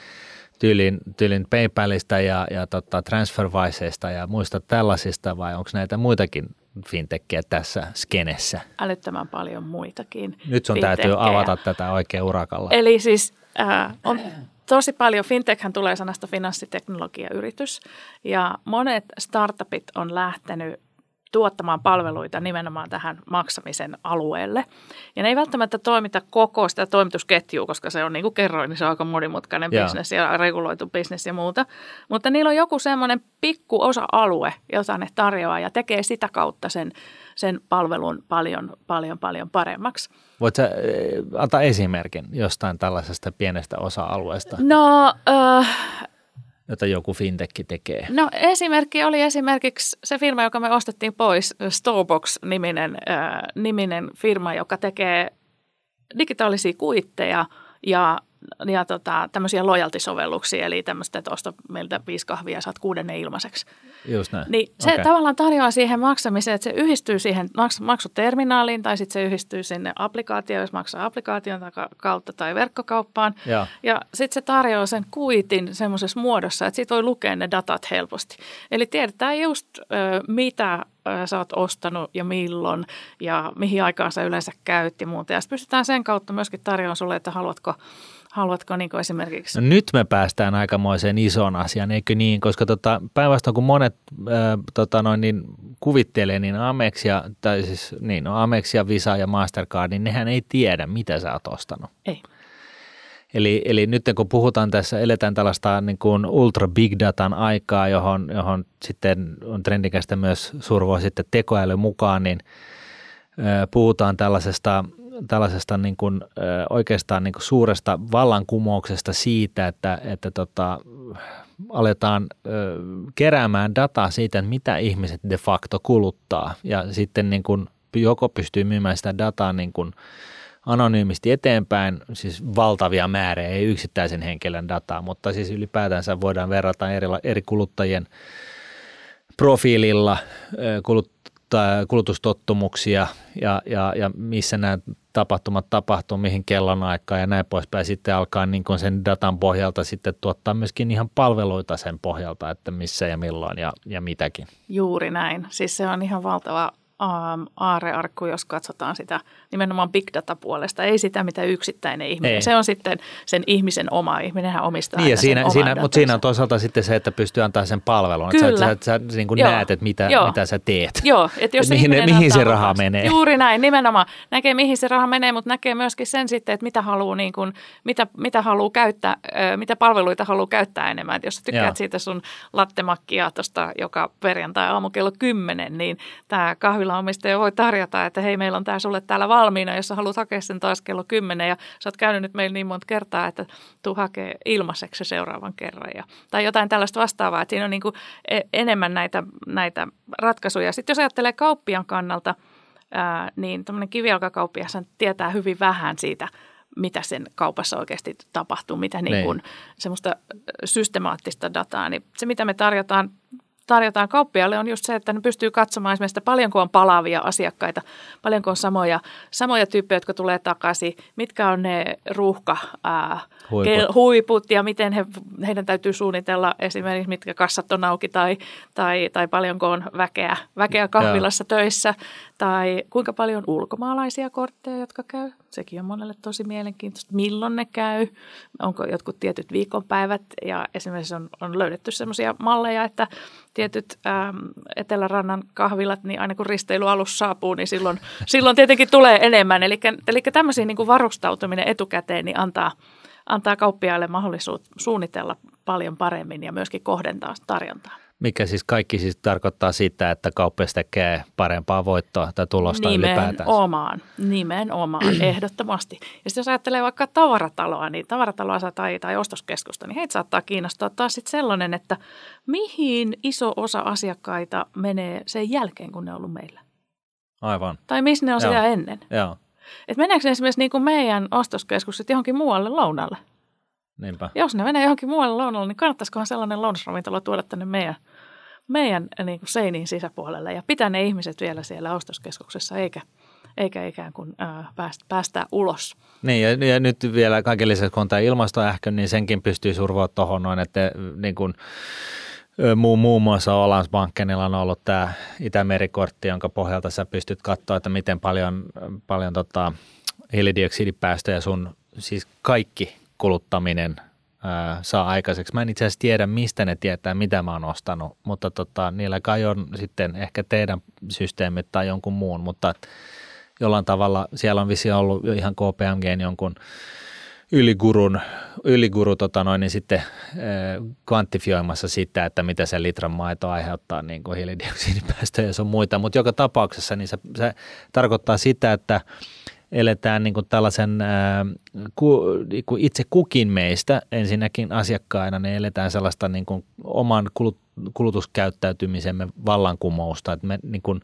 tyylin, tyylin PayPalista ja, ja tota TransferWiseista ja muista tällaisista vai onko näitä muitakin fintechejä tässä skenessä? Älyttömän paljon muitakin Nyt sun täytyy avata tätä oikein urakalla. Eli siis äh, on tosi paljon, fintechhän tulee sanasta finanssiteknologiayritys ja monet startupit on lähtenyt tuottamaan palveluita nimenomaan tähän maksamisen alueelle. Ja ne ei välttämättä toimita koko sitä toimitusketjua, koska se on niin kuin kerroin, niin se on aika monimutkainen yeah. bisnes ja reguloitu bisnes ja muuta. Mutta niillä on joku semmoinen pikku osa-alue, jota ne tarjoaa ja tekee sitä kautta sen, sen palvelun paljon, paljon, paljon paremmaksi. Voitko äh, antaa esimerkin jostain tällaisesta pienestä osa-alueesta? No, äh, jota joku fintech tekee? No esimerkki oli esimerkiksi se firma, joka me ostettiin pois, Storebox-niminen äh, niminen firma, joka tekee digitaalisia kuitteja ja ja tota, tämmöisiä lojaltisovelluksia, eli tämmöistä, että osta meiltä viisi kahvia ja saat kuudenne ilmaiseksi. Just näin. Niin se okay. tavallaan tarjoaa siihen maksamiseen, että se yhdistyy siihen maksuterminaaliin tai sitten se yhdistyy sinne applikaatioon, jos maksaa applikaation kautta tai verkkokauppaan. Ja, ja sitten se tarjoaa sen kuitin semmoisessa muodossa, että siitä voi lukea ne datat helposti. Eli tiedetään just mitä sä oot ostanut ja milloin ja mihin aikaan sä yleensä käyt ja muuta. Ja pystytään sen kautta myöskin tarjoamaan sulle, että haluatko Haluatko niin esimerkiksi? No nyt me päästään aikamoiseen isoon asiaan, eikö niin? Koska tota, päinvastoin kun monet äh, tota noin, niin kuvittelee, niin Amexia, tai siis niin, no Amexia, Visa ja Mastercard, niin nehän ei tiedä, mitä sä oot ostanut. Ei. Eli, eli nyt kun puhutaan tässä, eletään tällaista niin kuin ultra big datan aikaa, johon, johon sitten on trendikästä myös survoa sitten tekoäly mukaan, niin puhutaan tällaisesta tällaisesta niin kuin, oikeastaan niin kuin suuresta vallankumouksesta siitä, että, että tota, aletaan keräämään dataa siitä, että mitä ihmiset de facto kuluttaa. Ja sitten niin kuin joko pystyy myymään sitä dataa niin kuin anonyymisti eteenpäin, siis valtavia määriä, ei yksittäisen henkilön dataa, mutta siis ylipäätänsä voidaan verrata eri, eri kuluttajien profiililla kulut, kulutustottumuksia ja, ja, ja missä nämä tapahtumat tapahtuu, mihin kellonaikaan ja näin poispäin. Sitten alkaa niin kuin sen datan pohjalta sitten tuottaa myöskin ihan palveluita sen pohjalta, että missä ja milloin ja, ja mitäkin. Juuri näin. Siis se on ihan valtava um, aarearkku, jos katsotaan sitä nimenomaan big data puolesta, ei sitä mitä yksittäinen ihminen. Ei. Se on sitten sen ihmisen oma, ihminenhän omistaa niin, ja siinä, siinä, Mutta siinä on toisaalta sitten se, että pystyy antaa sen palvelun, Kyllä. että sä, sä, sä niin kuin näet, että mitä, mitä sä teet. Joo, että jos mihin, mihin se raha vasta. menee. Juuri näin, nimenomaan näkee mihin se raha menee, mutta näkee myöskin sen sitten, että mitä haluaa, niin kuin, mitä, mitä haluaa käyttää, mitä palveluita haluaa käyttää enemmän. Et jos tykkäät Joo. siitä sun lattemakkiaatosta, joka perjantai aamu kello 10, niin tämä kahvilaomistaja voi tarjota, että hei meillä on tämä sulle täällä valmiina, jos sä haluat hakea sen taas kello 10 ja sä oot käynyt nyt meillä niin monta kertaa, että tuu hakee ilmaiseksi seuraavan kerran. Ja, tai jotain tällaista vastaavaa, että siinä on niin kuin e, enemmän näitä, näitä ratkaisuja. Sitten jos ajattelee kauppian kannalta, ää, niin tämmöinen kivijalkakauppias tietää hyvin vähän siitä, mitä sen kaupassa oikeasti tapahtuu, mitä niin kuin semmoista systemaattista dataa. Niin se, mitä me tarjotaan tarjotaan kauppialle on just se, että ne pystyy katsomaan esimerkiksi, että paljonko on palaavia asiakkaita, paljonko on samoja, samoja tyyppejä, jotka tulee takaisin, mitkä on ne ruuhka ää, huiput. huiput ja miten he, heidän täytyy suunnitella esimerkiksi, mitkä kassat on auki tai, tai, tai paljonko on väkeä, väkeä kahvilassa ja. töissä tai kuinka paljon ulkomaalaisia kortteja, jotka käy. Sekin on monelle tosi mielenkiintoista. Milloin ne käy, onko jotkut tietyt viikonpäivät ja esimerkiksi on, on löydetty sellaisia malleja, että tietyt äm, Etelärannan kahvilat, niin aina kun risteilyalus saapuu, niin silloin, silloin tietenkin tulee enemmän. Eli, eli tämmöisiä niin kuin varustautuminen etukäteen niin antaa, antaa kauppiaille mahdollisuus suunnitella paljon paremmin ja myöskin kohdentaa tarjontaa. Mikä siis kaikki siis tarkoittaa sitä, että kauppias tekee parempaa voittoa tai tulosta nimenomaan, ylipäätään? Nimenomaan, nimenomaan, ehdottomasti. Ja sitten jos ajattelee vaikka tavarataloa, niin tavarataloa tai, tai ostoskeskusta, niin heitä saattaa kiinnostaa taas sitten sellainen, että mihin iso osa asiakkaita menee sen jälkeen, kun ne on ollut meillä. Aivan. Tai missä ne on siellä ennen. Joo. Et meneekö ne esimerkiksi niin kuin meidän ostoskeskukset johonkin muualle lounalle? Niinpä. Jos ne menee johonkin muualle lounalle, niin kannattaisikohan sellainen lounasravintola tuoda tänne meidän, meidän niin kuin seiniin sisäpuolelle ja pitää ne ihmiset vielä siellä ostoskeskuksessa, eikä, eikä ikään kuin ää, päästä, päästää ulos. Niin ja, ja nyt vielä kaiken lisäksi, kun on tämä ilmastoähkö, niin senkin pystyy survoa tuohon noin, että niin kuin, Muu, muun muassa Olansbankenilla on ollut tämä Itämerikortti, jonka pohjalta sä pystyt katsoa, että miten paljon, paljon tota, hiilidioksidipäästöjä sun siis kaikki kuluttaminen ää, saa aikaiseksi. Mä en itse asiassa tiedä, mistä ne tietää, mitä mä oon ostanut, mutta tota, niillä kai on sitten ehkä teidän systeemit tai jonkun muun, mutta jollain tavalla siellä on vissi ollut ihan KPMG jonkun yligurun, yliguru tota noin, niin sitten äh, kvantifioimassa sitä, että mitä se litran maito aiheuttaa niin kuin hiilidioksidipäästöjä ja sun muita, mutta joka tapauksessa niin se, se tarkoittaa sitä, että eletään niin kuin tällaisen niin kuin itse kukin meistä ensinnäkin asiakkaina, niin eletään sellaista niin kuin oman kulut, kulutuskäyttäytymisemme vallankumousta, että me niin kuin,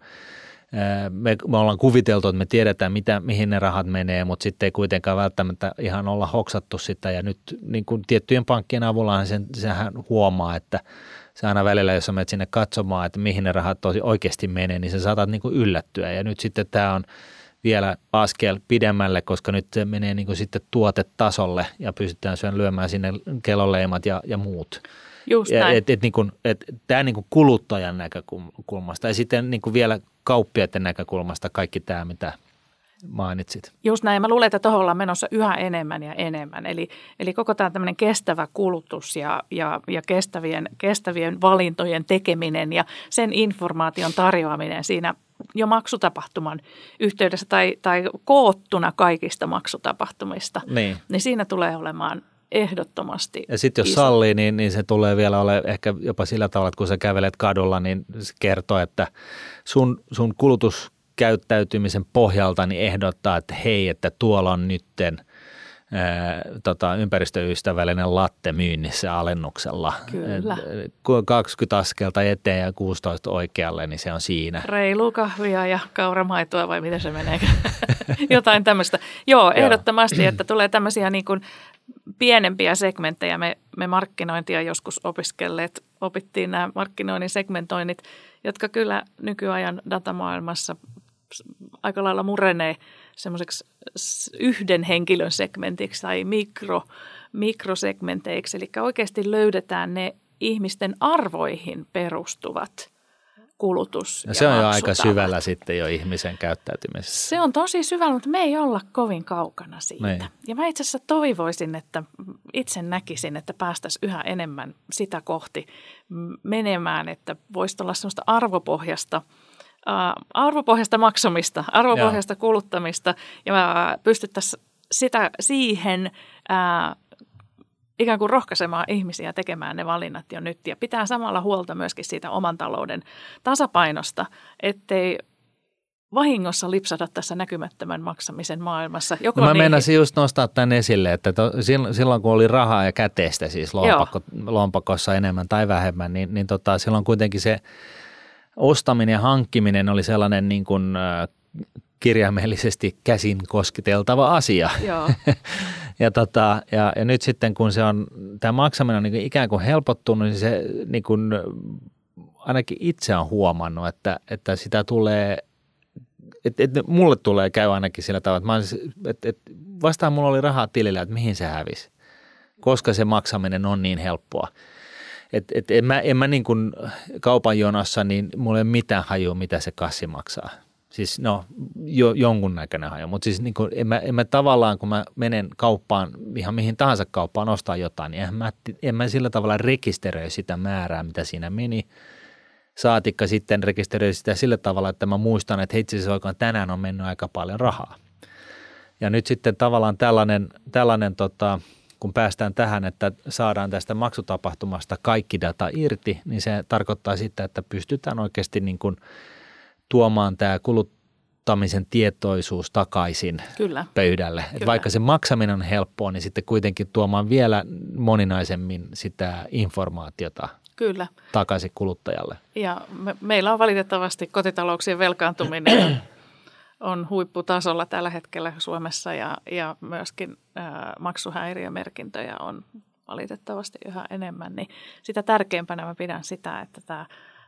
me, me ollaan kuviteltu, että me tiedetään, mitä, mihin ne rahat menee, mutta sitten ei kuitenkaan välttämättä ihan olla hoksattu sitä. Ja nyt niin kuin tiettyjen pankkien avulla sen, sehän huomaa, että se aina välillä, jos menet sinne katsomaan, että mihin ne rahat tosi oikeasti menee, niin se saatat niin kuin yllättyä. Ja nyt sitten tämä on vielä askel pidemmälle, koska nyt se menee niin kuin sitten tuotetasolle ja pystytään syön lyömään sinne kelloleimat ja, ja muut. Just näin. Et, et, niin kuin, et, tämä niin kuin kuluttajan näkökulmasta ja sitten niin kuin vielä kauppiaiden näkökulmasta kaikki tämä, mitä mainitsit. Just näin. Mä luulen, että tuohon ollaan menossa yhä enemmän ja enemmän. Eli, eli koko tämä tämmöinen kestävä kulutus ja, ja, ja kestävien, kestävien valintojen tekeminen ja sen informaation tarjoaminen siinä jo maksutapahtuman yhteydessä tai, tai koottuna kaikista maksutapahtumista, niin, niin siinä tulee olemaan ehdottomasti Ja sitten jos iso. sallii, niin, niin se tulee vielä ole ehkä jopa sillä tavalla, että kun sä kävelet kadulla, niin se kertoo, että sun, sun kulutuskäyttäytymisen pohjalta niin ehdottaa, että hei, että tuolla on nytten tota, ympäristöystävällinen latte myynnissä alennuksella. Kyllä. 20 askelta eteen ja 16 oikealle, niin se on siinä. Reilu kahvia ja kauramaitoa vai miten se menee? Jotain tämmöistä. Joo, ehdottomasti, että tulee tämmöisiä niin kuin pienempiä segmenttejä. Me, me markkinointia joskus opiskelleet, opittiin nämä markkinoinnin segmentoinnit, jotka kyllä nykyajan datamaailmassa aika lailla murenee semmoiseksi yhden henkilön segmentiksi tai mikro, mikrosegmenteiksi. Eli oikeasti löydetään ne ihmisten arvoihin perustuvat kulutus. Ja se on jo aika syvällä sitten jo ihmisen käyttäytymisessä. Se on tosi syvällä, mutta me ei olla kovin kaukana siitä. Niin. Ja mä itse asiassa toivoisin, että itse näkisin, että päästäisiin yhä enemmän sitä kohti menemään, että voisi olla sellaista arvopohjasta – arvopohjasta maksamista, arvopohjasta Joo. kuluttamista ja pystyttäisiin sitä siihen ää, ikään kuin rohkaisemaan ihmisiä tekemään ne valinnat jo nyt ja pitää samalla huolta myöskin siitä oman talouden tasapainosta, ettei vahingossa lipsata tässä näkymättömän maksamisen maailmassa. Joko no mä niin... meinasin just nostaa tämän esille, että to, silloin kun oli rahaa ja käteistä siis lompakko, lompakossa enemmän tai vähemmän, niin, niin tota, silloin kuitenkin se – ostaminen ja hankkiminen oli sellainen niin kuin, kirjaimellisesti käsin kosketeltava asia. Joo. ja, tota, ja, ja, nyt sitten kun se on, tämä maksaminen on niin kuin ikään kuin helpottunut, niin se niin kuin, ainakin itse on huomannut, että, että sitä tulee että et, mulle tulee käy ainakin sillä tavalla, että, että, että vastaan mulla oli rahaa tilillä, että mihin se hävisi, koska se maksaminen on niin helppoa. Et, et en mä, en mä niin kuin kaupan jonossa, niin mulla ei ole mitään hajua, mitä se kassi maksaa. Siis no, jo, jonkunnäköinen haju, mutta siis niin kuin, en, mä, en mä tavallaan, kun mä menen kauppaan, ihan mihin tahansa kauppaan ostaa jotain, niin en mä, en mä sillä tavalla rekisteröi sitä määrää, mitä siinä meni. Saatikka sitten rekisteröi sitä sillä tavalla, että mä muistan, että itse asiassa tänään on mennyt aika paljon rahaa. Ja nyt sitten tavallaan tällainen, tällainen tota, kun päästään tähän, että saadaan tästä maksutapahtumasta kaikki data irti, niin se tarkoittaa sitä, että pystytään oikeasti niin kuin tuomaan tämä kuluttamisen tietoisuus takaisin Kyllä. pöydälle. Kyllä. vaikka se maksaminen on helppoa, niin sitten kuitenkin tuomaan vielä moninaisemmin sitä informaatiota Kyllä. takaisin kuluttajalle. Ja me, meillä on valitettavasti kotitalouksien velkaantuminen on huipputasolla tällä hetkellä Suomessa ja, ja myöskin ää, maksuhäiriömerkintöjä on valitettavasti yhä enemmän, niin sitä tärkeämpänä mä pidän sitä, että tämä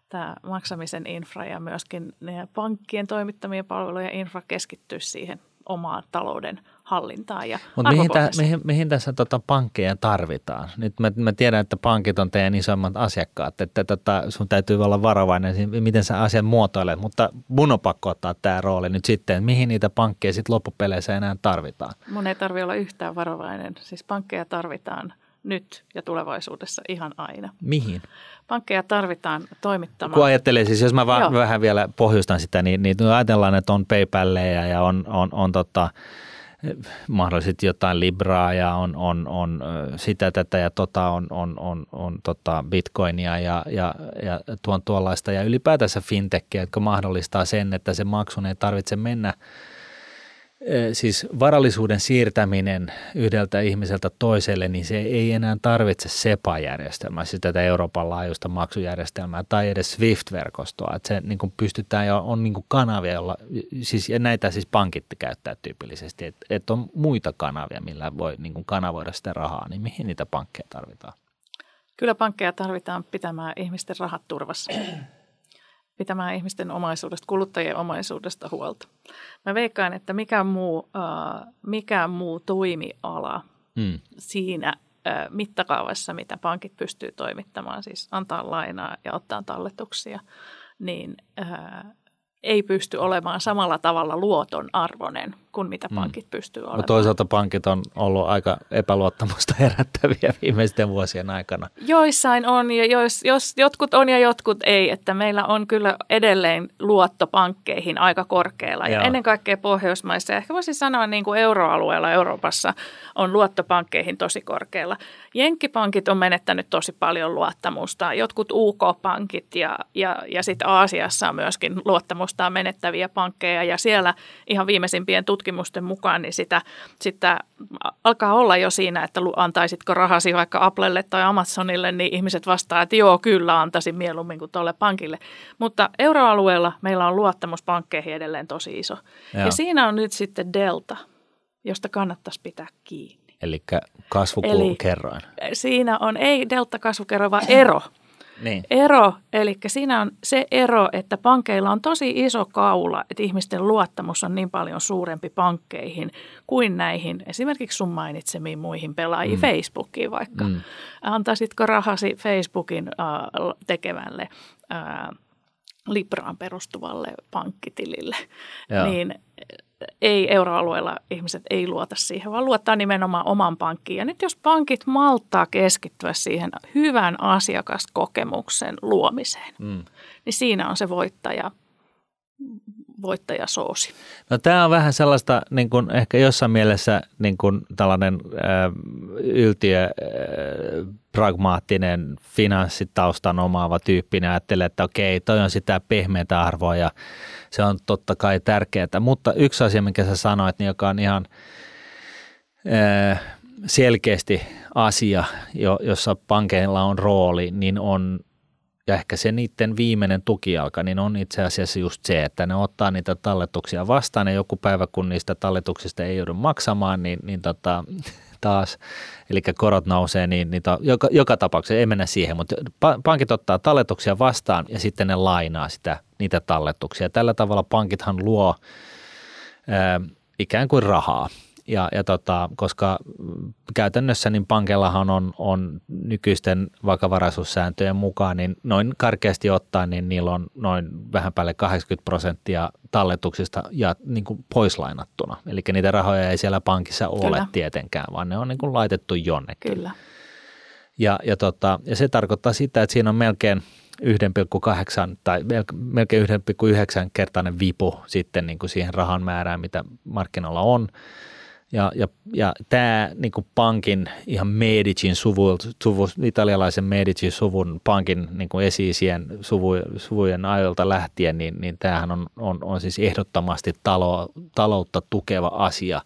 tämä maksamisen infra ja myöskin ne pankkien toimittamien palvelujen infra keskittyy siihen omaan talouden hallintaan ja Mutta mihin, mihin, mihin tässä tota pankkeja tarvitaan? Nyt mä, mä tiedän, että pankit on teidän isommat asiakkaat, että tota, sun täytyy olla varovainen, miten sä asian muotoilet, mutta mun on pakko ottaa tämä rooli nyt sitten, että mihin niitä pankkeja sitten loppupeleissä enää tarvitaan? Mun ei tarvitse olla yhtään varovainen, siis pankkeja tarvitaan nyt ja tulevaisuudessa ihan aina. Mihin? Pankkeja tarvitaan toimittamaan. Kun ajattelee, siis jos mä va- vähän vielä pohjustan sitä, niin, niin ajatellaan, että on PayPalleja ja on, on, on tota, mahdollisesti jotain Libraa ja on, on, on sitä tätä ja tota on, on, on, on tota Bitcoinia ja, ja, ja tuon tuollaista ja ylipäätänsä fintechia, jotka mahdollistaa sen, että se maksun ei tarvitse mennä – siis varallisuuden siirtäminen yhdeltä ihmiseltä toiselle, niin se ei enää tarvitse SEPA-järjestelmää, siis tätä Euroopan laajuista maksujärjestelmää tai edes SWIFT-verkostoa. Että se niin kuin pystytään ja on niin kuin kanavia, jolla, siis, ja näitä siis pankit käyttää tyypillisesti, että, että on muita kanavia, millä voi niin kuin kanavoida sitä rahaa, niin mihin niitä pankkeja tarvitaan? Kyllä pankkeja tarvitaan pitämään ihmisten rahat turvassa pitämään ihmisten omaisuudesta, kuluttajien omaisuudesta huolta. Mä veikkaan, että mikä muu, äh, mikä muu toimiala mm. siinä äh, mittakaavassa, mitä pankit pystyy toimittamaan, siis antaa lainaa ja ottaa talletuksia, niin äh, ei pysty olemaan samalla tavalla luoton arvoinen kuin mitä mm. pankit mm. pystyy olemaan. No toisaalta pankit on ollut aika epäluottamusta herättäviä viimeisten vuosien aikana. Joissain on ja jos, jos jotkut on ja jotkut ei, että meillä on kyllä edelleen luotto pankkeihin aika korkealla ja ennen kaikkea Pohjoismaissa ja ehkä voisin sanoa niin kuin euroalueella Euroopassa on luotto pankkeihin tosi korkealla. Jenkkipankit on menettänyt tosi paljon luottamusta, jotkut UK-pankit ja, ja, ja sitten Aasiassa on myöskin luottamus ainoastaan menettäviä pankkeja ja siellä ihan viimeisimpien tutkimusten mukaan niin sitä, sitä alkaa olla jo siinä, että antaisitko rahasi vaikka Applelle tai Amazonille, niin ihmiset vastaa, että joo, kyllä antaisin mieluummin kuin tuolle pankille. Mutta euroalueella meillä on luottamus pankkeihin edelleen tosi iso. Joo. Ja siinä on nyt sitten delta, josta kannattaisi pitää kiinni. Eli kasvukerroin. Eli siinä on ei delta kasvukerroin, vaan ero. Niin. Ero, eli siinä on se ero, että pankeilla on tosi iso kaula, että ihmisten luottamus on niin paljon suurempi pankkeihin kuin näihin esimerkiksi sun mainitsemiin muihin pelaajiin, mm. Facebookiin vaikka. Mm. Antaisitko rahasi Facebookin äh, tekevälle äh, Libraan perustuvalle pankkitilille, Joo. niin ei euroalueella ihmiset ei luota siihen, vaan luottaa nimenomaan oman pankkiin. Ja nyt jos pankit malttaa keskittyä siihen hyvän asiakaskokemuksen luomiseen, mm. niin siinä on se voittaja voittajasoosi. No tämä on vähän sellaista niin kuin ehkä jossain mielessä niin kuin tällainen äh, yltiö, äh, pragmaattinen finanssitaustan omaava tyyppi ajattelee, että okei, toi on sitä pehmeätä arvoa ja se on totta kai tärkeää. Mutta yksi asia, minkä sä sanoit, niin joka on ihan äh, selkeästi asia, jossa pankeilla on rooli, niin on ja ehkä se niiden viimeinen tukijalka, niin on itse asiassa just se, että ne ottaa niitä talletuksia vastaan ja joku päivä, kun niistä talletuksista ei joudu maksamaan, niin, niin tota, taas, eli korot nousee, niin, niin to, joka, joka tapauksessa ei mennä siihen, mutta pankit ottaa talletuksia vastaan ja sitten ne lainaa sitä, niitä talletuksia. Tällä tavalla pankithan luo ää, ikään kuin rahaa ja, ja tota, koska käytännössä niin pankellahan on, on nykyisten vakavaraisuussääntöjen mukaan, niin noin karkeasti ottaen, niin niillä on noin vähän päälle 80 prosenttia talletuksista ja niin kuin poislainattuna. Eli niitä rahoja ei siellä pankissa ole Kyllä. tietenkään, vaan ne on niin kuin laitettu jonnekin. Kyllä. Ja, ja, tota, ja se tarkoittaa sitä, että siinä on melkein 1,8 tai melkein 1,9 kertainen vipu sitten niin kuin siihen rahan määrään, mitä markkinoilla on. Ja, ja, ja tämä niin pankin ihan Medicin suvu, suvu, italialaisen Medicin suvun pankin niin esi-isien suvu, suvujen ajoilta lähtien, niin, niin tämähän on, on, on siis ehdottomasti talo, taloutta tukeva asia,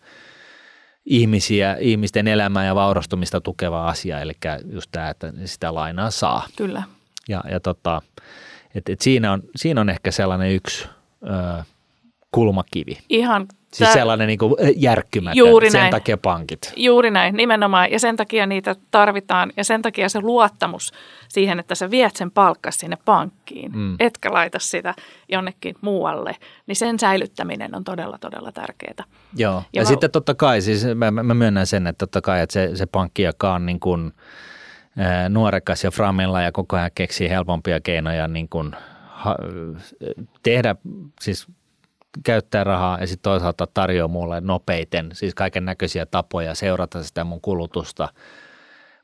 ihmisiä, ihmisten elämää ja vaurastumista tukeva asia, eli just tämä, että sitä lainaa saa. Kyllä. Ja, ja tota, et, et siinä, on, siinä on ehkä sellainen yksi ö, kulmakivi. Ihan Siis sellainen niin kuin järkkymätön, Juuri sen näin. takia pankit. Juuri näin, nimenomaan. Ja sen takia niitä tarvitaan ja sen takia se luottamus siihen, että sä viet sen palkkas sinne pankkiin, mm. etkä laita sitä jonnekin muualle, niin sen säilyttäminen on todella, todella tärkeää. Joo, ja, ja mä... sitten totta kai, siis mä, mä myönnän sen, että totta kai, että se, se pankki, joka on niin kuin, nuorekas ja framilla ja koko ajan keksii helpompia keinoja niin kuin, ha, tehdä, siis käyttää rahaa ja sitten toisaalta tarjoaa mulle nopeiten, siis kaiken näköisiä tapoja seurata sitä mun kulutusta.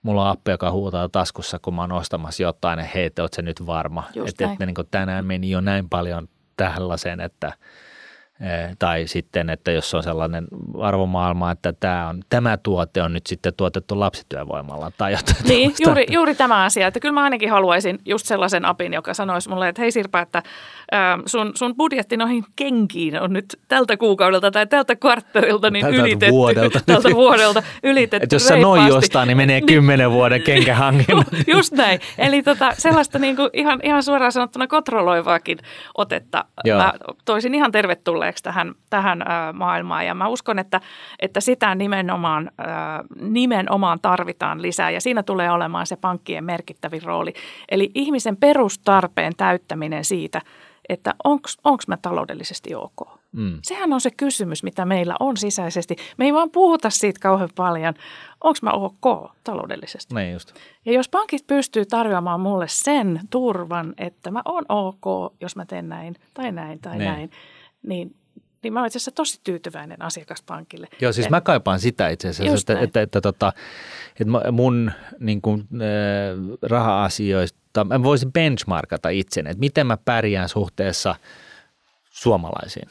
Mulla on appi, joka huutaa taskussa, kun mä oon ostamassa jotain, että hei, se nyt varma. Että et niin tänään meni jo näin paljon tällaiseen, että – tai sitten, että jos on sellainen arvomaailma, että tämä, on, tämä tuote on nyt sitten tuotettu lapsityövoimalla tai jotain. Niin, juuri, juuri tämä asia, että kyllä mä ainakin haluaisin just sellaisen apin, joka sanoisi mulle, että hei Sirpa, että sun, sun budjetti noihin kenkiin on nyt tältä kuukaudelta tai tältä kvartterilta niin tältä ylitetty. Vuodelta. Tältä vuodelta ylitetty Että jos sä noin jostain, niin menee niin. kymmenen vuoden kenkähankin. just näin. Eli tota, sellaista niin kuin ihan, ihan suoraan sanottuna kontrolloivaakin otetta. Joo. Mä toisin ihan tervetulleen tervetulleeksi tähän, tähän maailmaan. Ja mä uskon, että, että sitä nimenomaan, nimenomaan tarvitaan lisää ja siinä tulee olemaan se pankkien merkittävin rooli. Eli ihmisen perustarpeen täyttäminen siitä, että onko mä taloudellisesti ok. Mm. Sehän on se kysymys, mitä meillä on sisäisesti. Me ei vaan puhuta siitä kauhean paljon, onko mä ok taloudellisesti. Niin just. Ja jos pankit pystyy tarjoamaan mulle sen turvan, että mä oon ok, jos mä teen näin tai näin tai niin. näin, niin niin mä olen itse asiassa tosi tyytyväinen asiakaspankille. Joo, siis mä kaipaan sitä itse asiassa, että, että, että, että, tota, että mun niin kuin, äh, raha-asioista, mä voisin benchmarkata itseni, että miten mä pärjään suhteessa suomalaisiin.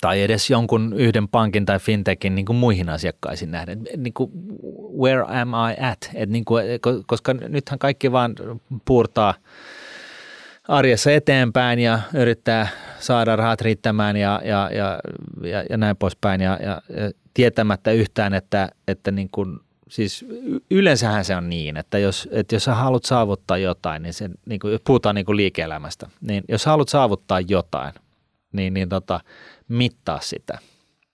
Tai edes jonkun yhden pankin tai fintechin niin kuin muihin asiakkaisiin nähden. Niin kuin, where am I at? Et niin kuin, koska nythän kaikki vaan puurtaa – arjessa eteenpäin ja yrittää saada rahat riittämään ja, ja, ja, ja, ja näin poispäin. Ja, ja, ja tietämättä yhtään, että, että niin kuin, siis yleensähän se on niin, että jos, että jos sä haluat saavuttaa jotain, niin se, niin kuin, puhutaan niin kuin liike-elämästä, niin jos haluat saavuttaa jotain, niin, niin tota, mittaa sitä.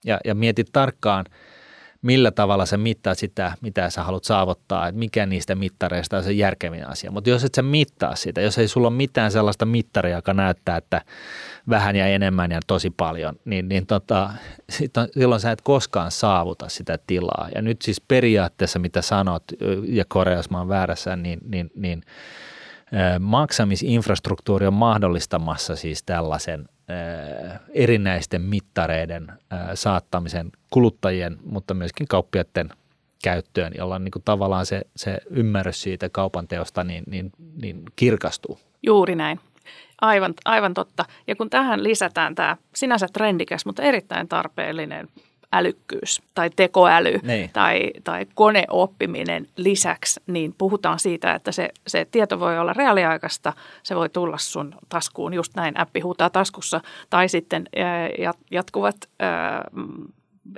Ja, ja mieti tarkkaan – millä tavalla sä mittaa sitä, mitä sä haluat saavuttaa, että mikä niistä mittareista on se järkevin asia. Mutta jos et sä mittaa sitä, jos ei sulla ole mitään sellaista mittaria, joka näyttää, että vähän ja enemmän ja tosi paljon, niin, niin tota, silloin sä et koskaan saavuta sitä tilaa. Ja nyt siis periaatteessa, mitä sanot, ja Koreassa mä oon väärässä, niin, niin, niin maksamisinfrastruktuuri on mahdollistamassa siis tällaisen erinäisten mittareiden saattamisen kuluttajien, mutta myöskin kauppiaiden käyttöön, jolla niin kuin tavallaan se, se ymmärrys siitä kaupan teosta niin, niin, niin kirkastuu. Juuri näin. Aivan, aivan totta. Ja kun tähän lisätään tämä sinänsä trendikäs, mutta erittäin tarpeellinen älykkyys tai tekoäly niin. tai, tai koneoppiminen lisäksi, niin puhutaan siitä, että se, se tieto voi olla reaaliaikaista, se voi tulla sun taskuun, just näin appi huutaa taskussa, tai sitten jatkuvat äh,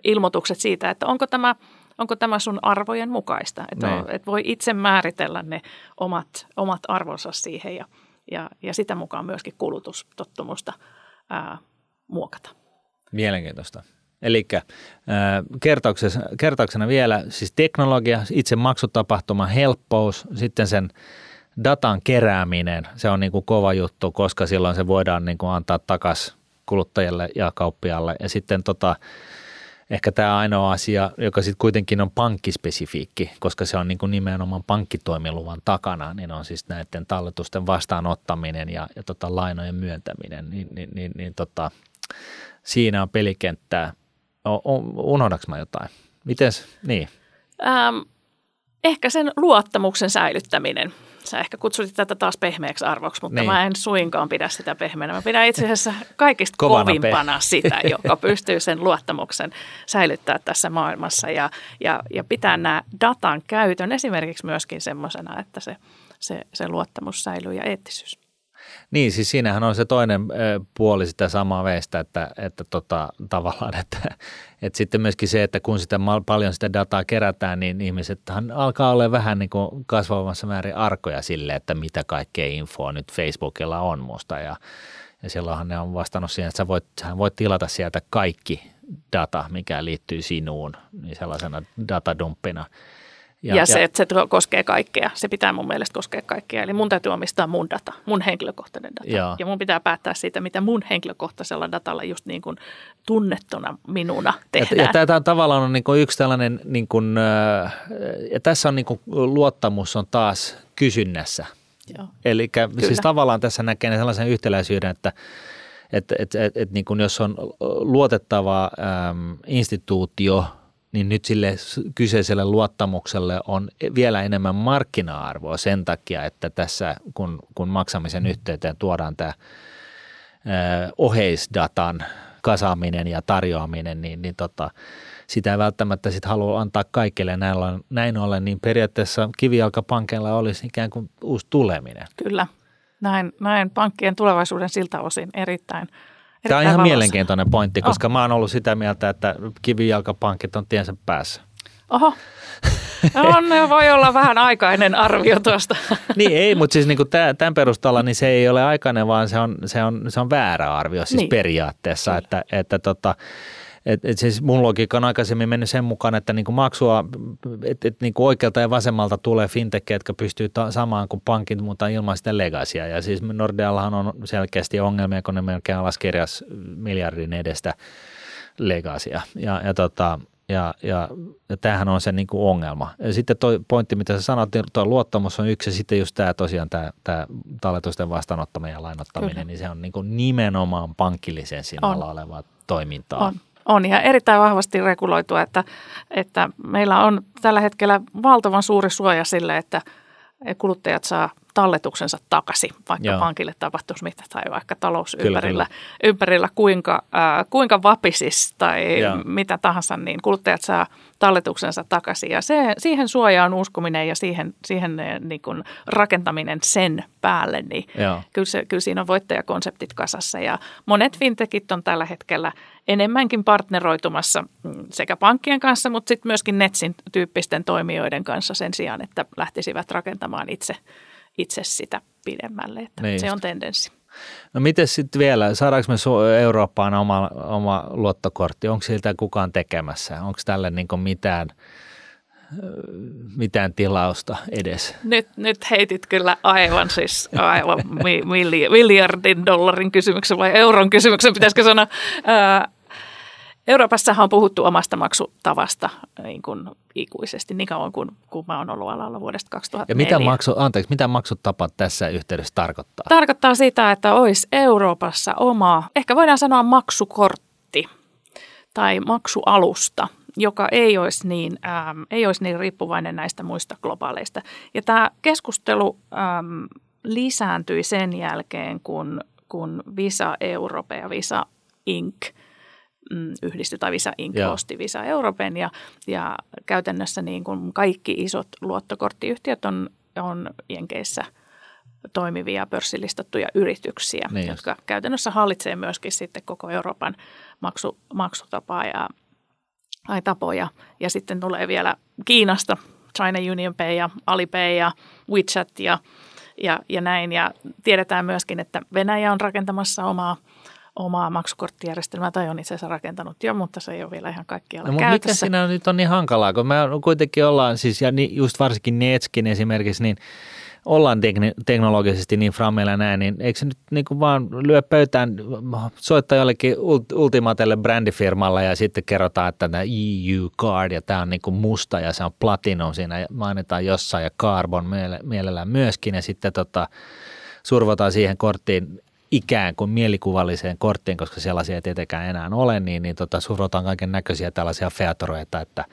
ilmoitukset siitä, että onko tämä, onko tämä sun arvojen mukaista, että, niin. että voi itse määritellä ne omat, omat arvonsa siihen ja, ja, ja sitä mukaan myöskin kulutustottumusta ää, muokata. Mielenkiintoista. Eli kertauksena, vielä siis teknologia, itse maksutapahtuma, helppous, sitten sen datan kerääminen, se on niin kuin kova juttu, koska silloin se voidaan niin kuin antaa takaisin kuluttajalle ja kauppialle. Ja sitten tota, ehkä tämä ainoa asia, joka sitten kuitenkin on pankkispesifiikki, koska se on niin kuin nimenomaan pankkitoimiluvan takana, niin on siis näiden talletusten vastaanottaminen ja, ja tota lainojen myöntäminen, niin, niin, niin, niin tota, siinä on pelikenttää unohdaks mä jotain? Mites, niin? Ähm, ehkä sen luottamuksen säilyttäminen. Sä ehkä kutsutit tätä taas pehmeäksi arvoksi, mutta niin. mä en suinkaan pidä sitä pehmeänä. Mä pidän itse asiassa kaikista Kovana kovimpana pe- sitä, joka pystyy sen luottamuksen säilyttää tässä maailmassa ja, ja, ja pitää nämä datan käytön esimerkiksi myöskin semmoisena, että se, se, se luottamus säilyy ja eettisyys. Niin, siis siinähän on se toinen puoli sitä samaa veistä, että, että tota, tavallaan, että, että sitten myöskin se, että kun sitä paljon sitä dataa kerätään, niin ihmiset alkaa olla vähän niin kuin kasvavassa määrin arkoja sille, että mitä kaikkea infoa nyt Facebookilla on musta. Ja, ja silloinhan ne on vastannut siihen, että sä voit, sä voit tilata sieltä kaikki data, mikä liittyy sinuun, niin sellaisena datadumppina – ja, ja, se, että se koskee kaikkea. Se pitää mun mielestä koskea kaikkea. Eli mun täytyy omistaa mun data, mun henkilökohtainen data. Ja, ja mun pitää päättää siitä, mitä mun henkilökohtaisella datalla just niin kuin tunnettuna minuna tehdään. Ja, ja tämä tavallaan on niin kuin yksi tällainen, niin kuin, ja tässä on niin kuin luottamus on taas kysynnässä. Eli siis tavallaan tässä näkee sellaisen yhtäläisyyden, että että että että, että niin kuin jos on luotettava äm, instituutio – niin nyt sille kyseiselle luottamukselle on vielä enemmän markkina-arvoa sen takia, että tässä kun, kun maksamisen yhteyteen tuodaan tämä oheisdatan kasaaminen ja tarjoaminen, niin, niin tota, sitä ei välttämättä sit halua antaa kaikille. Näin ollen, näin ollen, niin periaatteessa kivijalkapankeilla olisi ikään kuin uusi tuleminen. Kyllä, näin, näin pankkien tulevaisuuden siltä osin erittäin – Tämä on ihan valossa. mielenkiintoinen pointti, koska oh. mä oon ollut sitä mieltä, että kivijalkapankit on tiensä päässä. Oho. On, voi olla vähän aikainen arvio tuosta. niin ei, mutta siis niinku tämän perusteella niin se ei ole aikainen, vaan se on, se on, se on väärä arvio siis niin. periaatteessa. Että, että tota, et, et siis mun logiikka on aikaisemmin mennyt sen mukaan, että niinku maksua, että et niinku oikealta ja vasemmalta tulee fintechejä, jotka pystyy ta- samaan kuin pankit, mutta ilman sitä legasia. Ja siis Nordeallahan on selkeästi ongelmia, kun ne melkein alas kirjas miljardin edestä legasia. Ja, ja tota, ja, ja, ja tämähän on se niin kuin ongelma. Ja sitten tuo pointti, mitä sä sanoit, niin tuo luottamus on yksi ja sitten just tämä tosiaan tämä, tämä talletusten vastaanottaminen ja lainottaminen, Kyllä. niin se on niin kuin nimenomaan pankkillisen alla olevaa toimintaa. On. On ja erittäin vahvasti reguloitu, että, että meillä on tällä hetkellä valtavan suuri suoja sille, että kuluttajat saa talletuksensa takaisin, vaikka Joo. pankille tapahtuisi mitä tai vaikka talous kyllä, ympärillä, kyllä. ympärillä kuinka, äh, kuinka vapisis tai Joo. mitä tahansa, niin kuluttajat saa talletuksensa takaisin. Ja se, siihen suojaan uskominen ja siihen, siihen niin kuin rakentaminen sen päälle, niin kyllä, se, kyllä siinä on voittajakonseptit kasassa. Ja monet fintechit on tällä hetkellä enemmänkin partneroitumassa mm, sekä pankkien kanssa, mutta sitten myöskin Netsin tyyppisten toimijoiden kanssa sen sijaan, että lähtisivät rakentamaan itse, itse sitä pidemmälle. Että niin se just. on tendenssi. No miten sitten vielä, saadaanko me Eurooppaan oma, oma luottokortti? Onko siltä kukaan tekemässä? Onko tälle niin mitään, mitään tilausta edes? Nyt, nyt heitit kyllä aivan siis aivan miljardin dollarin kysymyksen vai euron kysymyksen, pitäisikö sanoa. Euroopassahan on puhuttu omasta maksutavasta niin kuin ikuisesti niin kauan kuin, kuin mä oon ollut alalla vuodesta 2004. Ja mitä, maksu, anteeksi, mitä maksutapa tässä yhteydessä tarkoittaa? Tarkoittaa sitä, että olisi Euroopassa oma, ehkä voidaan sanoa maksukortti tai maksualusta, joka ei olisi niin, ähm, ei olisi niin riippuvainen näistä muista globaaleista. Ja tämä keskustelu ähm, lisääntyi sen jälkeen, kun, kun Visa Europe ja Visa Inc – mm, tai Visa Inc. Joo. osti Visa Euroopan ja, ja käytännössä niin kuin kaikki isot luottokorttiyhtiöt on, on Jenkeissä toimivia pörssilistattuja yrityksiä, niin jotka just. käytännössä hallitsee myöskin sitten koko Euroopan maksu, maksutapaa ja tai tapoja. Ja sitten tulee vielä Kiinasta China Union Pay ja Alipay ja WeChat ja, ja, ja näin. Ja tiedetään myöskin, että Venäjä on rakentamassa omaa – omaa maksukorttijärjestelmää tai on itse asiassa rakentanut jo, mutta se ei ole vielä ihan kaikkialla no, käytössä. Mikä siinä nyt on niin hankalaa, kun me kuitenkin ollaan siis, ja just varsinkin Netskin esimerkiksi, niin ollaan teknologisesti niin frammeilla näin, niin eikö se nyt niin kuin vaan lyö pöytään, soittaa jollekin ultimaatelle brändifirmalla ja sitten kerrotaan, että tämä EU Card ja tämä on niin kuin musta ja se on platinum siinä ja mainitaan jossain ja carbon mielellään myöskin ja sitten tota, survotaan siihen korttiin ikään kuin mielikuvalliseen korttiin, koska sellaisia ei tietenkään enää ole, niin, niin tota, surrotaan kaiken näköisiä tällaisia featoroita, että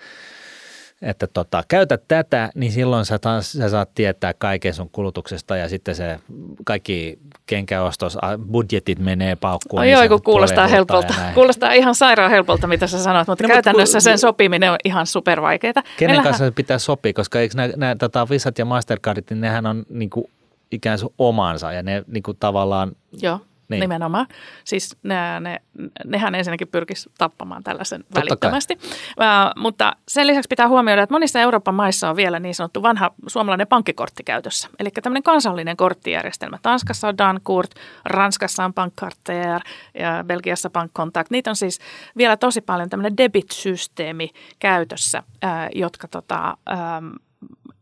että tota, käytä tätä, niin silloin sä, taas, sä saat tietää kaiken sun kulutuksesta ja sitten se kaikki kenkäostos, budjetit menee paukkuun. Niin joo, kun kuulostaa helpolta. Kuulostaa ihan sairaan helpolta, mitä sä sanoit, mutta no, käytännössä mutta, sen sopiminen on ihan supervaikeaa. Kenen Meillähän... kanssa pitää sopia, koska eikö nämä, nämä tota, Visat ja Mastercardit, niin nehän on niin kuin ikään kuin omansa ja ne niin kuin tavallaan... Joo, niin. nimenomaan. Siis ne, ne, nehän ensinnäkin pyrkisi tappamaan tällaisen Totta välittömästi. Uh, mutta sen lisäksi pitää huomioida, että monissa Euroopan maissa on vielä niin sanottu vanha suomalainen pankkikortti käytössä. Eli tämmöinen kansallinen korttijärjestelmä. Tanskassa on Dankurt, Ranskassa on Bankkarter ja Belgiassa Bankkontakt. Niitä on siis vielä tosi paljon tämmöinen debit-systeemi käytössä, uh, jotka, tota, um,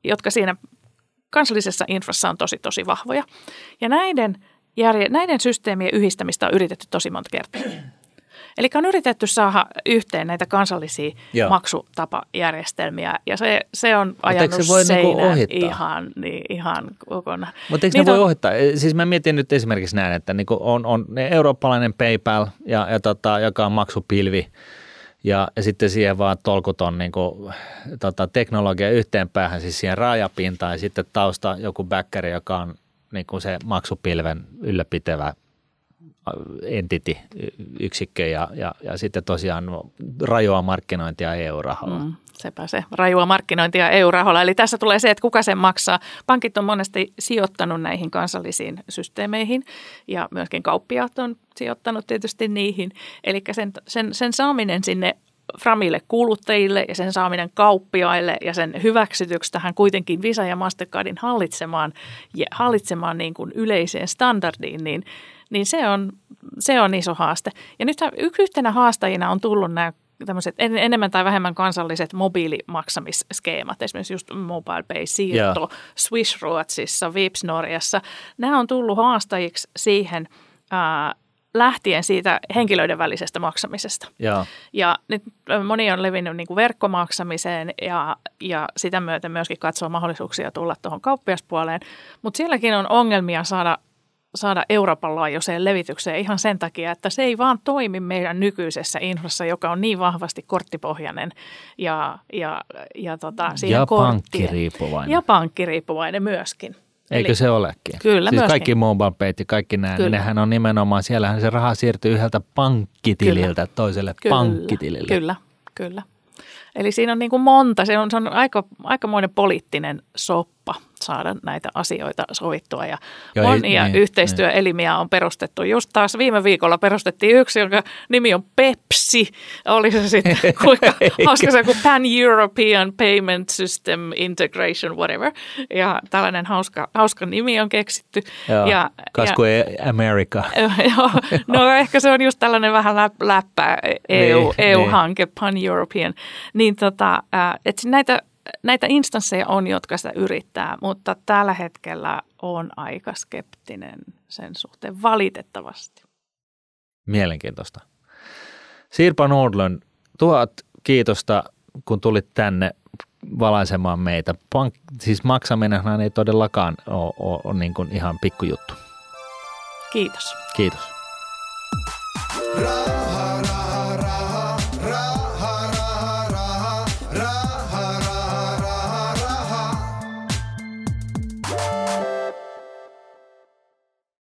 jotka siinä kansallisessa infrassa on tosi, tosi vahvoja. Ja näiden, järje, näiden systeemien yhdistämistä on yritetty tosi monta kertaa. Eli on yritetty saada yhteen näitä kansallisia Joo. maksutapajärjestelmiä ja se, se on ajanut se voi niinku niinku ihan, niin, ihan kokonaan. Mutta eikö ne voi on... ohittaa? Siis mä mietin nyt esimerkiksi näin, että niinku on, on eurooppalainen PayPal, ja, ja tota, joka on maksupilvi, ja, ja sitten siihen vaan tolkuton niin kuin, tota, teknologia yhteen päähän, siis siihen rajapintaan ja sitten tausta joku backkeri, joka on niin kuin se maksupilven ylläpitävä entity, yksikkö ja, ja, ja sitten tosiaan rajoa markkinointia EU-rahalla. Mm, sepä se, rajua markkinointia EU-rahalla. Eli tässä tulee se, että kuka sen maksaa. Pankit on monesti sijoittanut näihin kansallisiin systeemeihin ja myöskin kauppiaat on sijoittanut tietysti niihin. Eli sen, sen, sen saaminen sinne Framille kuluttajille ja sen saaminen kauppiaille ja sen hyväksytyksi tähän kuitenkin Visa ja Mastercardin hallitsemaan, ja hallitsemaan niin kuin yleiseen standardiin, niin, niin se, on, se on iso haaste. Ja nyt yhtenä haastajina on tullut nämä tämmöiset enemmän tai vähemmän kansalliset mobiilimaksamisskeemat, esimerkiksi just Mobile Pay, Siirto, yeah. Swish Ruotsissa, Vips Norjassa. Nämä on tullut haastajiksi siihen, ää, lähtien siitä henkilöiden välisestä maksamisesta. Ja, ja nyt moni on levinnyt niin kuin verkkomaksamiseen ja, ja sitä myöten myöskin katsoo mahdollisuuksia tulla tuohon kauppiaspuoleen, mutta sielläkin on ongelmia saada saada Euroopan laajuiseen levitykseen ihan sen takia, että se ei vaan toimi meidän nykyisessä infrassa, joka on niin vahvasti korttipohjainen ja, ja, ja, tota, ja pankkiriippuvainen. Ja pankkiriippuvainen myöskin. Eikö Eli, se olekin? Kyllä siis kaikki mobile payt ja kaikki nämä, kyllä. nehän on nimenomaan, siellähän se raha siirtyy yhdeltä pankkitililtä kyllä. toiselle kyllä. pankkitilille. Kyllä, kyllä. Eli siinä on niin kuin monta, se on, se on aika, aikamoinen poliittinen soppa saada näitä asioita sovittua. Ja Joo, monia niin, yhteistyöelimiä niin. on perustettu. Just taas viime viikolla perustettiin yksi, jonka nimi on Pepsi. Oli se sitten kuinka hauska se kuin Pan European Payment System Integration, whatever. Ja tällainen hauska, hauska nimi on keksitty. Joo, ja, kasku ja, America. Joo, no ehkä se on just tällainen vähän läppä EU, niin, EU-hanke, niin. Pan European. Niin tota, että näitä näitä instansseja on, jotka sitä yrittää, mutta tällä hetkellä on aika skeptinen sen suhteen valitettavasti. Mielenkiintoista. Sirpa Nordlund, tuhat kiitosta, kun tulit tänne valaisemaan meitä. Pank- siis maksaminenhan ei todellakaan ole, ole, ole niin kuin ihan pikkujuttu. Kiitos. Kiitos. Ra-